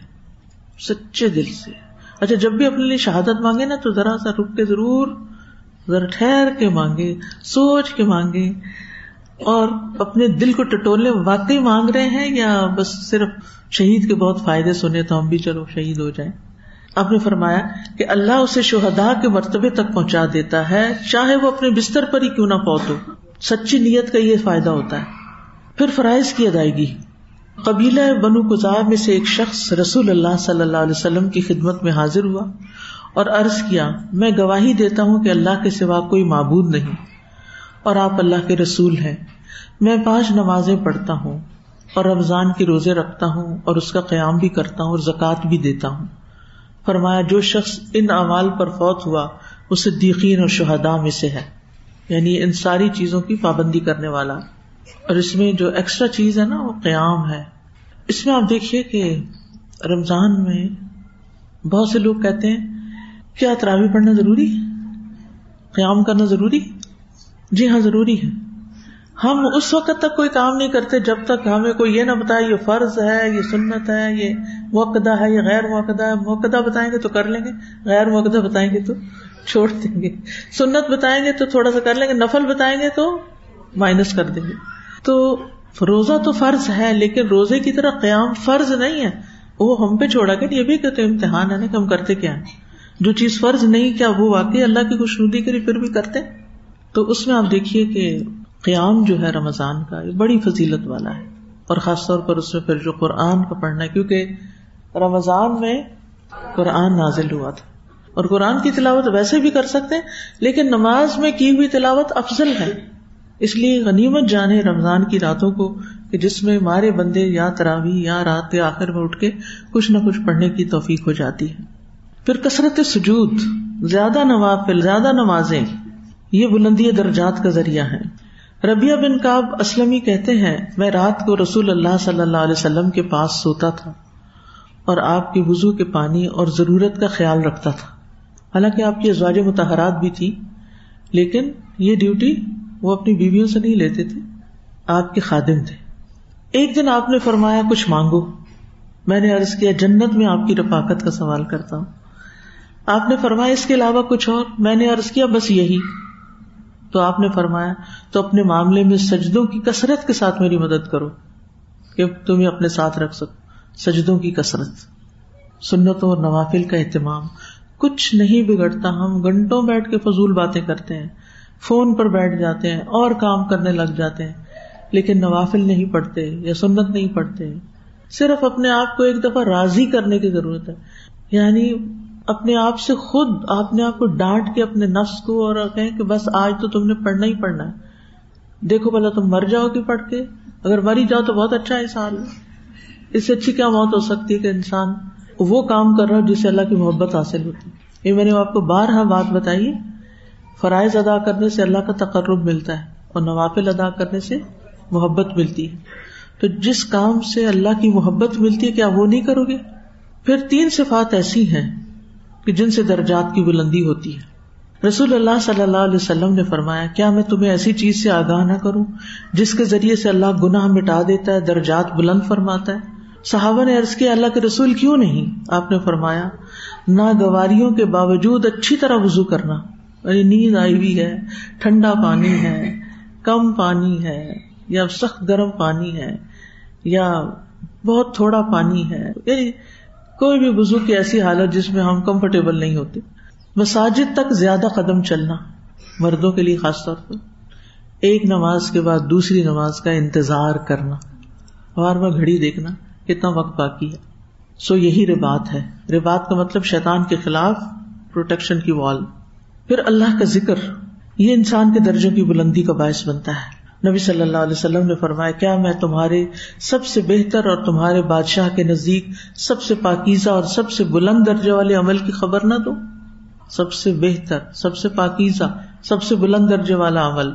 سچے دل سے۔ اچھا جب بھی اپنے لیے شہادت مانگے نا تو ذرا سا رک کے ضرور، ذرا ٹھہر کے مانگے، سوچ کے مانگے۔ اور اپنے دل کو ٹٹولنے، واقعی مانگ رہے ہیں یا بس صرف شہید کے بہت فائدے سنے تو ہم بھی چلو شہید ہو جائیں؟ آپ نے فرمایا کہ اللہ اسے شہدا کے مرتبے تک پہنچا دیتا ہے، چاہے وہ اپنے بستر پر ہی کیوں نہ پہنچو سچی نیت کا یہ فائدہ ہوتا ہے۔ پھر فرائض کی ادائیگی۔ قبیلہ بنو گزار میں سے ایک شخص رسول اللہ صلی اللہ علیہ وسلم کی خدمت میں حاضر ہوا اور عرض کیا، میں گواہی دیتا ہوں کہ اللہ کے سوا کوئی معبود نہیں اور آپ اللہ کے رسول ہیں۔ میں پانچ نمازیں پڑھتا ہوں اور رمضان کے روزے رکھتا ہوں اور اس کا قیام بھی کرتا ہوں اور زکوٰۃ بھی دیتا ہوں۔ فرمایا، جو شخص ان اعمال پر فوت ہوا وہ صدیقین اور شہدا میں سے ہے۔ یعنی ان ساری چیزوں کی پابندی کرنے والا۔ اور اس میں جو ایکسٹرا چیز ہے نا، وہ قیام ہے۔ اس میں آپ دیکھیے کہ رمضان میں بہت سے لوگ کہتے ہیں، کیا تراوی پڑھنا ضروری؟ قیام کرنا ضروری؟ جی ہاں ضروری ہے۔ ہم اس وقت تک کوئی کام نہیں کرتے، جب تک ہمیں کوئی یہ نہ بتائے، یہ فرض ہے، یہ سنت ہے، یہ موقع ہے یہ غیر موقع ہے؟ موقع بتائیں گے تو کر لیں گے۔ غیر موقع بتائیں گے تو چھوڑ دیں گے۔ سنت بتائیں گے تو تھوڑا سا کر لیں گے۔ نفل بتائیں گے تو مائنس کر دیں گے۔ تو روزہ تو فرض ہے، لیکن روزے کی طرح قیام فرض نہیں ہے۔ وہ ہم پہ چھوڑا کہ یہ بھی کہتے امتحان ہے نا کہ ہم کرتے کیا جو چیز فرض نہیں، کیا وہ واقعی اللہ کی خوش ندی کری پھر بھی کرتے؟ تو اس میں آپ دیکھیے کہ قیام جو ہے رمضان کا یہ بڑی فضیلت والا ہے۔ اور خاص طور پر اس میں پھر جو قرآن کا پڑھنا ہے، کیونکہ رمضان میں قرآن نازل ہوا تھا۔ اور قرآن کی تلاوت ویسے بھی کر سکتے ہیں، لیکن نماز میں کی ہوئی تلاوت افضل ہے۔ اس لیے غنیمت جانے رمضان کی راتوں کو کہ جس میں مارے بندے یا تراوی یا رات کے آخر میں اٹھ کے کچھ نہ کچھ پڑھنے کی توفیق ہو جاتی ہے۔ پھر کثرت سجود، زیادہ نوافل، زیادہ نمازیں، یہ بلندی درجات کا ذریعہ ہے ربیہ بن کاب اسلم کہتے ہیں، میں رات کو رسول اللہ صلی اللہ علیہ وسلم کے پاس سوتا تھا۔ اور آپ کے وزو کے پانی اور ضرورت کا خیال رکھتا تھا۔ حالانکہ آپ کی ازواج متحرات بھی تھی، لیکن یہ ڈیوٹی وہ اپنی بیویوں سے نہیں لیتے تھے، آپ کے خادم تھے۔ ایک دن آپ نے فرمایا، کچھ مانگو۔ میں نے ارض کیا، جنت میں آپ کی رفاقت کا سوال کرتا ہوں۔ آپ نے فرمایا، اس کے علاوہ کچھ اور۔ میں نے ارض کیا، بس یہی۔ تو آپ نے فرمایا، تو اپنے معاملے میں سجدوں کی کثرت کے ساتھ میری مدد کرو کہ تمہیں اپنے ساتھ رکھ سکو۔ سجدوں کی کثرت، سنتوں اور نوافل کا اہتمام۔ کچھ نہیں بگڑتا، ہم گھنٹوں بیٹھ کے فضول باتیں کرتے ہیں، فون پر بیٹھ جاتے ہیں اور کام کرنے لگ جاتے ہیں۔ لیکن نوافل نہیں پڑھتے یا سنت نہیں پڑھتے۔ صرف اپنے آپ کو ایک دفعہ راضی کرنے کی ضرورت ہے۔ یعنی اپنے آپ سے خود آپ نے آپ کو ڈانٹ کے اپنے نفس کو اور کہیں کہ بس آج تو تم نے پڑھنا ہی پڑھنا ہے۔ دیکھو بلا تم مر جاؤ گی پڑھ کے۔ اگر مری جاؤ تو بہت اچھا ہے۔ سال اس سے اچھی کیا موت ہو سکتی ہے کہ انسان وہ کام کر رہا جس سے اللہ کی محبت حاصل ہوتی یہ میں نے آپ کو بار ہاں بات بتائی فرائض ادا کرنے سے اللہ کا تقرب ملتا ہے اور نوافل ادا کرنے سے محبت ملتی ہے۔ تو جس کام سے اللہ کی محبت ملتی ہے، کیا وہ نہیں کرو گے؟ پھر تین صفات ایسی ہیں کہ جن سے درجات کی بلندی ہوتی ہے۔ رسول اللہ صلی اللہ علیہ وسلم نے فرمایا، کیا میں تمہیں ایسی چیز سے آگاہ نہ کروں جس کے ذریعے سے اللہ گناہ مٹا دیتا ہے، درجات بلند فرماتا ہے؟ صحابہ نے عرض کیا، اللہ کے رسول کیوں نہیں؟ آپ نے فرمایا، ناگواریوں کے باوجود اچھی طرح وزو کرنا۔ یعنی نیند آئی ہوئی ہے، ٹھنڈا پانی ہے، کم پانی ہے، یا سخت گرم پانی ہے، یا بہت تھوڑا پانی ہے۔ یعنی کوئی بھی وزو کی ایسی حالت جس میں ہم کمفرٹیبل نہیں ہوتے۔ مساجد تک زیادہ قدم چلنا، مردوں کے لیے خاص طور پر۔ ایک نماز کے بعد دوسری نماز کا انتظار کرنا۔ بار بار گھڑی دیکھنا۔ کتنا وقت باقی ہے۔ سو یہی ربات ہے۔ ربات کا مطلب شیطان کے خلاف پروٹیکشن کی وال پھر اللہ کا ذکر۔ یہ انسان کے درجوں کی بلندی کا باعث بنتا ہے۔ نبی صلی اللہ علیہ وسلم نے فرمایا، کیا میں تمہارے سب سے بہتر اور تمہارے بادشاہ کے نزدیک سب سے پاکیزہ اور سب سے بلند درجے والے عمل کی خبر نہ دوں؟ سب سے بہتر، سب سے پاکیزہ، سب سے بلند درجے والا عمل۔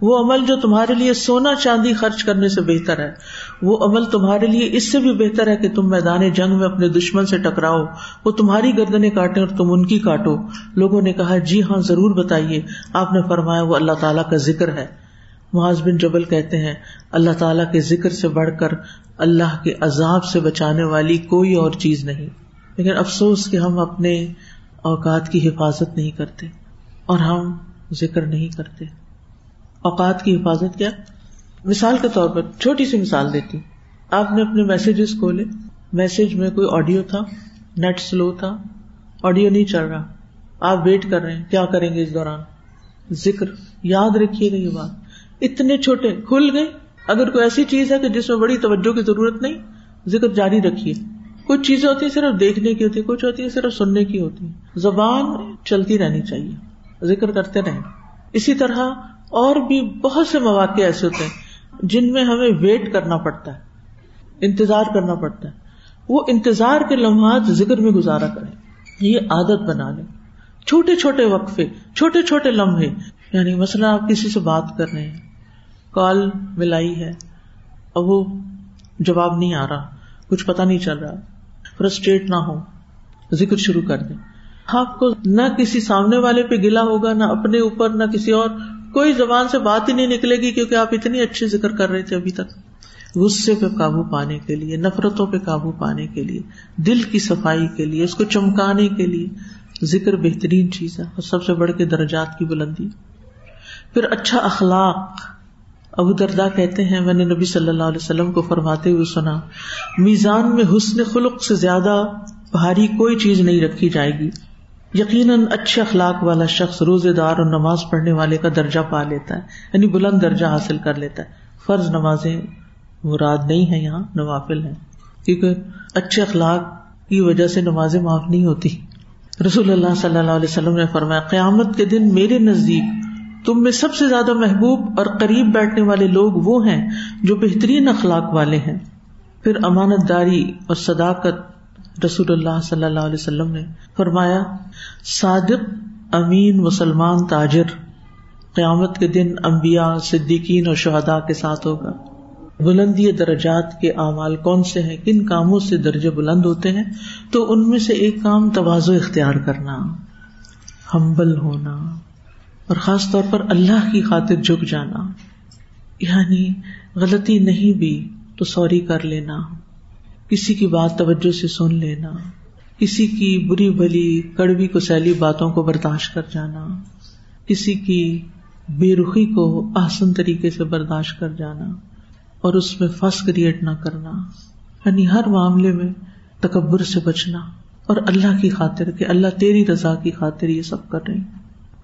وہ عمل جو تمہارے لیے سونا چاندی خرچ کرنے سے بہتر ہے۔ وہ عمل تمہارے لیے اس سے بھی بہتر ہے کہ تم میدان جنگ میں اپنے دشمن سے ٹکراؤ۔ وہ تمہاری گردنے کاٹے اور تم ان کی کاٹو۔ لوگوں نے کہا جی ہاں ضرور بتائیے۔ آپ نے فرمایا، وہ اللہ تعالیٰ کا ذکر ہے۔ معاذ بن جبل کہتے ہیں، اللہ تعالیٰ کے ذکر سے بڑھ کر اللہ کے عذاب سے بچانے والی کوئی اور چیز نہیں۔ لیکن افسوس کہ ہم اپنے اوقات کی حفاظت نہیں کرتے اور ہم ذکر نہیں کرتے۔ اوقات کی حفاظت کیا؟ مثال کے طور پر چھوٹی سی مثال دیتی آپ نے اپنے میسجز کھولے۔ میسج میں کوئی آڈیو تھا نیٹ سلو تھا آڈیو نہیں چل رہا۔ آپ ویٹ کر رہے ہیں، کیا کریں گے اس دوران؟ ذکر، یاد رکھیے گا یہ بات۔ اتنے چھوٹے، کھل گئے۔ اگر کوئی ایسی چیز ہے کہ جس میں بڑی توجہ کی ضرورت نہیں، ذکر جاری رکھیے۔ کچھ چیزیں ہوتی ہیں صرف دیکھنے کی ہوتی ہے کچھ ہوتی ہے صرف سننے کی ہوتی ہے زبان چلتی رہنی چاہیے، ذکر کرتے رہیں۔ اسی طرح اور بھی بہت سے مواقع ایسے ہوتے ہیں۔ جن میں ہمیں ویٹ کرنا پڑتا ہے، انتظار کرنا پڑتا ہے۔ وہ انتظار کے لمحات ذکر میں گزارا کریں۔ یہ عادت بنا لیں۔ چھوٹے چھوٹے وقفے، چھوٹے چھوٹے لمحے یعنی مثلا آپ کسی سے بات کر رہے ہیں۔ کال ملائی ہے، اب وہ جواب نہیں آ رہا۔ کچھ پتا نہیں چل رہا۔ فرسٹریٹ نہ ہو ذکر شروع کر دیں۔ آپ کو نہ کسی سامنے والے پہ گلا ہوگا، نہ اپنے اوپر، نہ کسی اور۔ کوئی زبان سے بات ہی نہیں نکلے گی کیونکہ آپ اتنی اچھی ذکر کر رہے تھے ابھی تک۔ غصے پہ قابو پانے کے لیے، نفرتوں پہ قابو پانے کے لیے، دل کی صفائی کے لیے، اس کو چمکانے کے لیے ذکر بہترین چیز ہے اور سب سے بڑھ کے درجات کی بلندی۔ پھر اچھا اخلاق۔ ابو دردا کہتے ہیں، میں نے نبی صلی اللہ علیہ وسلم کو فرماتے ہوئے سنا، میزان میں حسن خلق سے زیادہ بھاری کوئی چیز نہیں رکھی جائے گی۔ یقیناً اچھے اخلاق والا شخص روزے دار اور نماز پڑھنے والے کا درجہ پا لیتا ہے یعنی بلند درجہ حاصل کر لیتا ہے۔ فرض نمازیں مراد نہیں ہے یہاں، نوافل ہے کیونکہ اچھے اخلاق کی وجہ سے نمازیں معاف نہیں ہوتی۔ رسول اللہ صلی اللہ علیہ وسلم نے فرمایا، قیامت کے دن میرے نزدیک تم میں سب سے زیادہ محبوب اور قریب بیٹھنے والے لوگ وہ ہیں جو بہترین اخلاق والے ہیں۔ پھر امانت داری اور صداقت رسول اللہ صلی اللہ علیہ وسلم نے فرمایا، صادق، امین مسلمان تاجر، قیامت کے دن امبیا صدیقین اور شہدا کے ساتھ ہوگا۔ بلندی درجات کے اعمال کون سے ہیں؟ کن کاموں سے درجے بلند ہوتے ہیں؟ تو ان میں سے ایک کام توازو اختیار کرنا، ہمبل ہونا، اور خاص طور پر اللہ کی خاطر جھک جانا۔ یعنی غلطی نہیں بھی تو سوری کر لینا۔ کسی کی بات توجہ سے سن لینا، کسی کی بری بلی کڑوی کو سیلی باتوں کو برداشت کر جانا، کسی کی بے رخی کو آسن طریقے سے برداشت کر جانا اور اس میں فس کریٹ نہ کرنا۔ یعنی ہر معاملے میں تکبر سے بچنا اور اللہ کی خاطر کہ اللہ تیری رضا کی خاطر یہ سب کر رہی۔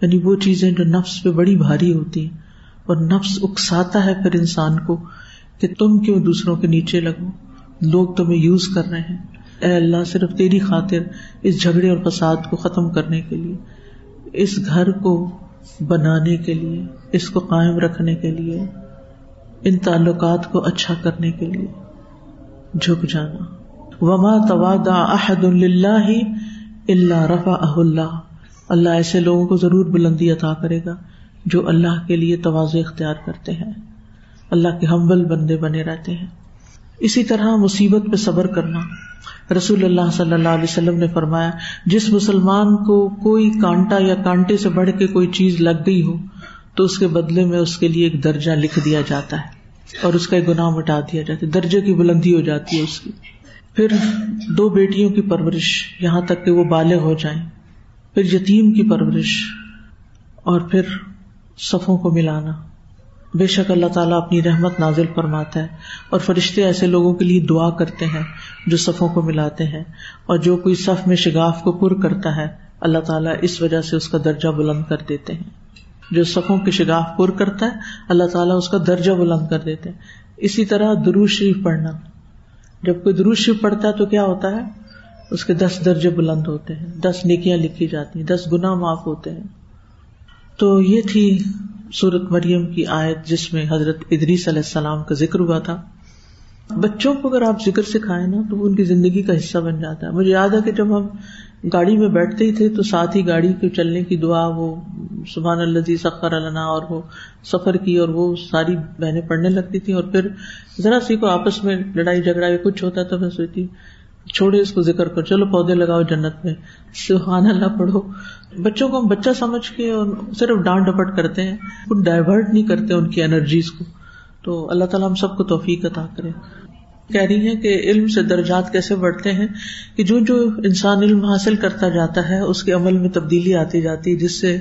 یعنی وہ چیزیں جو نفس پہ بڑی بھاری ہوتی ہیں اور نفس اکساتا ہے پھر انسان کو کہ تم کیوں دوسروں کے نیچے لگو۔ لوگ تمہیں یوز کر رہے ہیں۔ اے اللہ، صرف تیری خاطر اس جھگڑے اور فساد کو ختم کرنے کے لیے، اس گھر کو بنانے کے لیے، اس کو قائم رکھنے کے لیے، ان تعلقات کو اچھا کرنے کے لیے۔ جھک جانا۔ وما تواد احد اللہ اللہ رفا اللہ اللہ ایسے لوگوں کو ضرور بلندی عطا کرے گا جو اللہ کے لیے توازو اختیار کرتے ہیں۔ اللہ کے حمبل بندے بنے رہتے ہیں۔ اسی طرح مصیبت پہ صبر کرنا۔ رسول اللہ صلی اللہ علیہ وسلم نے فرمایا، جس مسلمان کو کوئی کانٹا یا کانٹے سے بڑھ کے کوئی چیز لگ گئی ہو، تو اس کے بدلے میں اس کے لیے ایک درجہ لکھ دیا جاتا ہے اور اس کا ایک گناہ مٹا دیا جاتا ہے، درجے کی بلندی ہو جاتی ہے اس کی۔ پھر دو بیٹیوں کی پرورش، یہاں تک کہ وہ بالغ ہو جائیں۔ پھر یتیم کی پرورش اور پھر صفوں کو ملانا۔ بے شک اللہ تعالیٰ اپنی رحمت نازل فرماتا ہے اور فرشتے ایسے لوگوں کے لیے دعا کرتے ہیں جو صفوں کو ملاتے ہیں اور جو کوئی صف میں شگاف کو پر کرتا ہے، اللہ تعالیٰ اس وجہ سے اس کا درجہ بلند کر دیتے ہیں۔ جو صفوں کے شگاف پر کرتا ہے، اللہ تعالیٰ اس کا درجہ بلند کر دیتے ہیں۔ اسی طرح درو شریف پڑھنا۔ جب کوئی درو شریف پڑھتا ہے تو کیا ہوتا ہے؟ اس کے دس درجے بلند ہوتے ہیں۔ دس نیکیاں لکھی جاتی ہیں، دس گنا معاف ہوتے ہیں۔ تو یہ تھی سورت مریم کی آیت جس میں حضرت ادریس علیہ السلام کا ذکر ہوا تھا۔ بچوں کو اگر آپ ذکر سکھائے نا، تو وہ ان کی زندگی کا حصہ بن جاتا ہے۔ مجھے یاد ہے کہ جب ہم گاڑی میں بیٹھتے ہی تھے، تو ساتھ ہی گاڑی کے چلنے کی دعا، وہ سبحان اللہ سخر علنا اور وہ سفر کی اور وہ ساری بہنیں پڑھنے لگتی تھی اور پھر ذرا سی کو آپس میں لڑائی جھگڑا یا کچھ ہوتا تھا، میں سوچتی چھوڑے، اس کو ذکر کر، چلو پودے لگاؤ جنت میں۔ سبحان اللہ، پڑھو۔ بچوں کو ہم بچہ سمجھ کے اور صرف ڈانٹ ڈپٹ کرتے ہیں کچھ ڈائیورٹ نہیں کرتے ان کی انرجیز کو۔ تو اللہ تعالیٰ ہم سب کو توفیق عطا کرے۔ کہہ رہی ہیں کہ علم سے درجات کیسے بڑھتے ہیں؟ کہ جو جو انسان علم حاصل کرتا جاتا ہے، اس کے عمل میں تبدیلی آتی جاتی ہے جس سے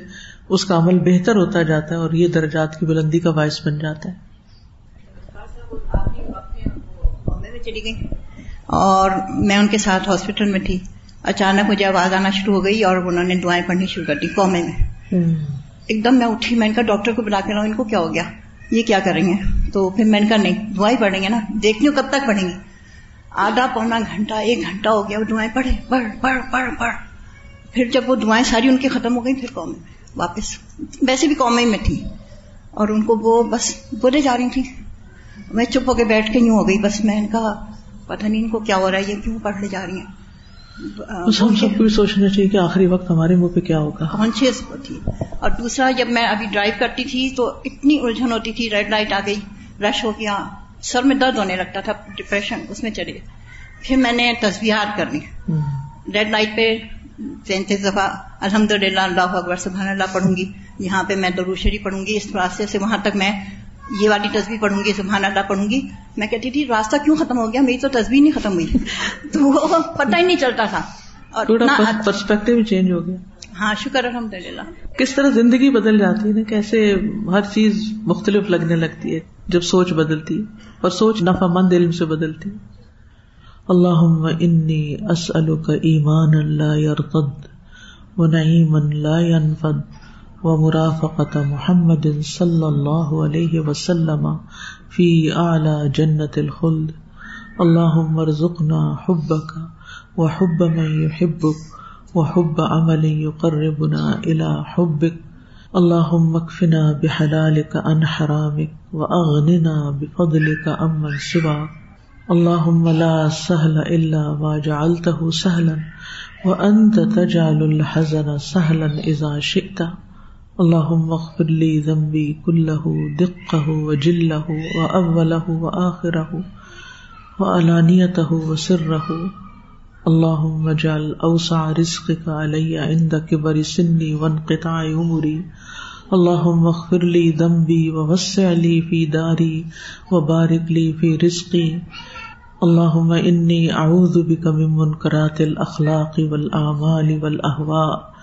اس کا عمل بہتر ہوتا جاتا ہے اور یہ درجات کی بلندی کا باعث بن جاتا ہے۔ چلی گئی۔ اور میں ان کے ساتھ ہاسپٹل میں تھی۔ اچانک مجھے آواز آنا شروع ہو گئی اور انہوں نے دعائیں پڑھنی شروع کر دی قومے میں۔ ایک دم میں اٹھی میں ان کا ڈاکٹر کو بلا کے رہا ہوں ان کو کیا ہو گیا؟ یہ کیا کریں گے تو پھر میں نے کہا نہیں دعائیں پڑھیں گے نا دیکھتی ہوں کب تک پڑھیں گے آدھا پونا گھنٹہ ایک گھنٹہ ہو گیا وہ دعائیں پڑھے۔ پڑھ پڑھ پڑھ پڑھ۔ پھر جب وہ دعائیں ساری ان کی ختم ہو گئی پھر قوم میں واپس۔ ویسے بھی قوم میں تھی اور ان کو وہ بس بولے جا رہی تھی میں چپ ہو کے بیٹھ کے یوں ہو گئی بس میں نے کہا پتہ نہیں ان کو کیا ہو رہا ہے یہ کیوں پڑھ لے جا رہی ہیں؟ ہم سب کو سوچنا چاہیے کہ آخری وقت ہمارے منہ پہ کیا ہوگا۔ کانشیس تھی۔ اور دوسرا جب میں ابھی ڈرائیو کرتی تھی تو اتنی الجھن ہوتی تھی ریڈ لائٹ آ گئی رش ہو گیا سر میں درد ہونے لگتا تھا ڈپریشن اس میں چلے۔ گئے پھر میں نے تصویرات کرنی۔ ریڈ لائٹ پہ تینتیس دفعہ الحمد للہ اللہ اکبر سبحان اللہ پڑھوں گی۔ یہاں پہ میں دروشری پڑھوں گی۔ اس راستے سے وہاں تک میں یہ والی تصویر پڑھوں گی سبحان اللہ پڑھوں گی۔ میں کہتی تھی راستہ کیوں ختم ہو گیا؟ میری تو تصویر نہیں ختم ہوئی۔ تو وہ پتہ ہی نہیں چلتا تھا۔ اور پرسپیکٹو چینج ہو گیا۔ ہاں شکر الحمد للہ کس طرح زندگی بدل جاتی ہے نا؟ کیسے ہر چیز مختلف لگنے لگتی ہے۔ جب سوچ بدلتی ہے اور سوچ نفع مند علم سے بدلتی اللہ انی اسلو کا ایمان اللہ یرقد و نعیم لا ينفد و مرافقت محمد صلی اللہ علیہ وسلم فی اعلی جنت الخلد. اللہ ارزقنا حبک و حب من يحبك وحب عمل يقربنا الى حبك. اللهم اكفنا بحلالك عن حرامك واغننا بفضلك عمن سواك. اللهم لا سهل الا ما جعلته سهلا وانت تجعل الحزن سهلا اذا شئت. اللهم اغفر لي ذنبي كله، دقه وجله واوله واخره وعلانيته وسره. اللہ مجال اوسع رزق کا علیہ عند کبر سنی وانقطاع عمری اللہ مغفر لی ذنبی ووسع لی فی داری وبارک لی فی رزقی اللہم انی اعوذ بک من منکرات الاخلاق والاعمال والاہواء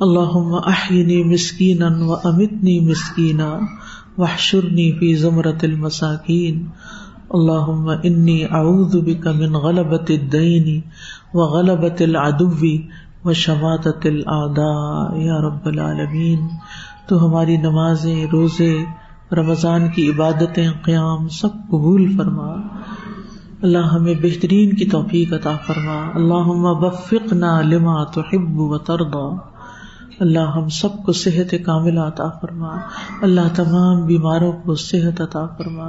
اللہم احینی مسکینا وامتنی مسکینا واحشرنی فی زمرت المساکین اللہم انی اعوذ بک من غلبت الدین و غلبت العدوی و شماعت الاعداء یا رب العالمین تو ہماری نمازیں، روزے، رمضان کی عبادتیں، قیام، سب قبول فرما۔ اللہ ہمیں بہترین کی توفیق عطا فرما۔ اللہ بفقنا لما تحب و ترضا۔ اللہ ہم سب کو صحت کامل عطا فرما۔ اللہ تمام بیماروں کو صحت عطا فرما۔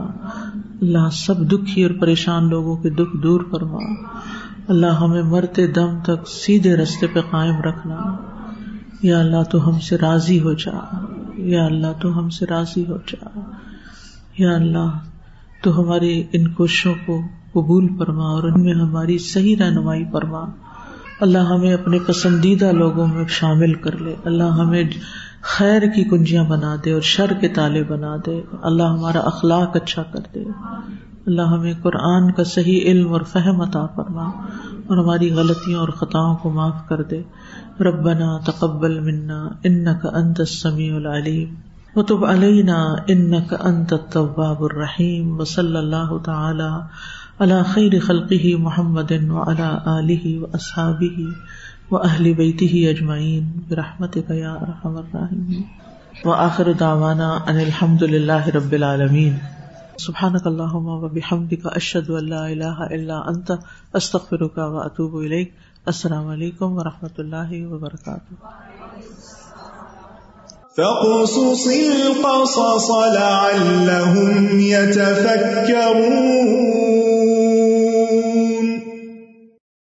اللہ سب دکھی اور پریشان لوگوں کے دکھ دور فرما۔ اللہ ہمیں مرتے دم تک سیدھے رستے پہ قائم رکھنا۔ یا اللہ تو ہم سے راضی ہو جا۔ یا اللہ تو ہم سے راضی ہو جا۔ یا اللہ تو ہماری ان کوششوں کو قبول فرما اور ان میں ہماری صحیح رہنمائی فرما۔ اللہ ہمیں اپنے پسندیدہ لوگوں میں شامل کر لے۔ اللہ ہمیں خیر کی کنجیاں بنا دے اور شر کے تالے بنا دے۔ اللہ ہمارا اخلاق اچھا کر دے۔ اللہ ہمیں قرآن کا صحیح علم اور فہم عطا فرما اور ہماری غلطیوں اور خطاؤں کو معاف کر دے۔ ربنا تقبل منا انك انت السميع العليم وتب علينا انك انت التواب الرحيم وصلى الله تعالى على خير خلقه محمد وعلى اله واصحابه واهل بيته اجمعين برحمتك يا ارحم الراحمين واخر دعوانا ان الحمد لله رب العالمين سبحانك اللهم وبحمدك اشهد ان لا اله الا انت استغفرك واتوب اليك السلام علیکم و رحمۃ اللہ وبرکاتہ. فقصص القصص لعلهم يتفكرون.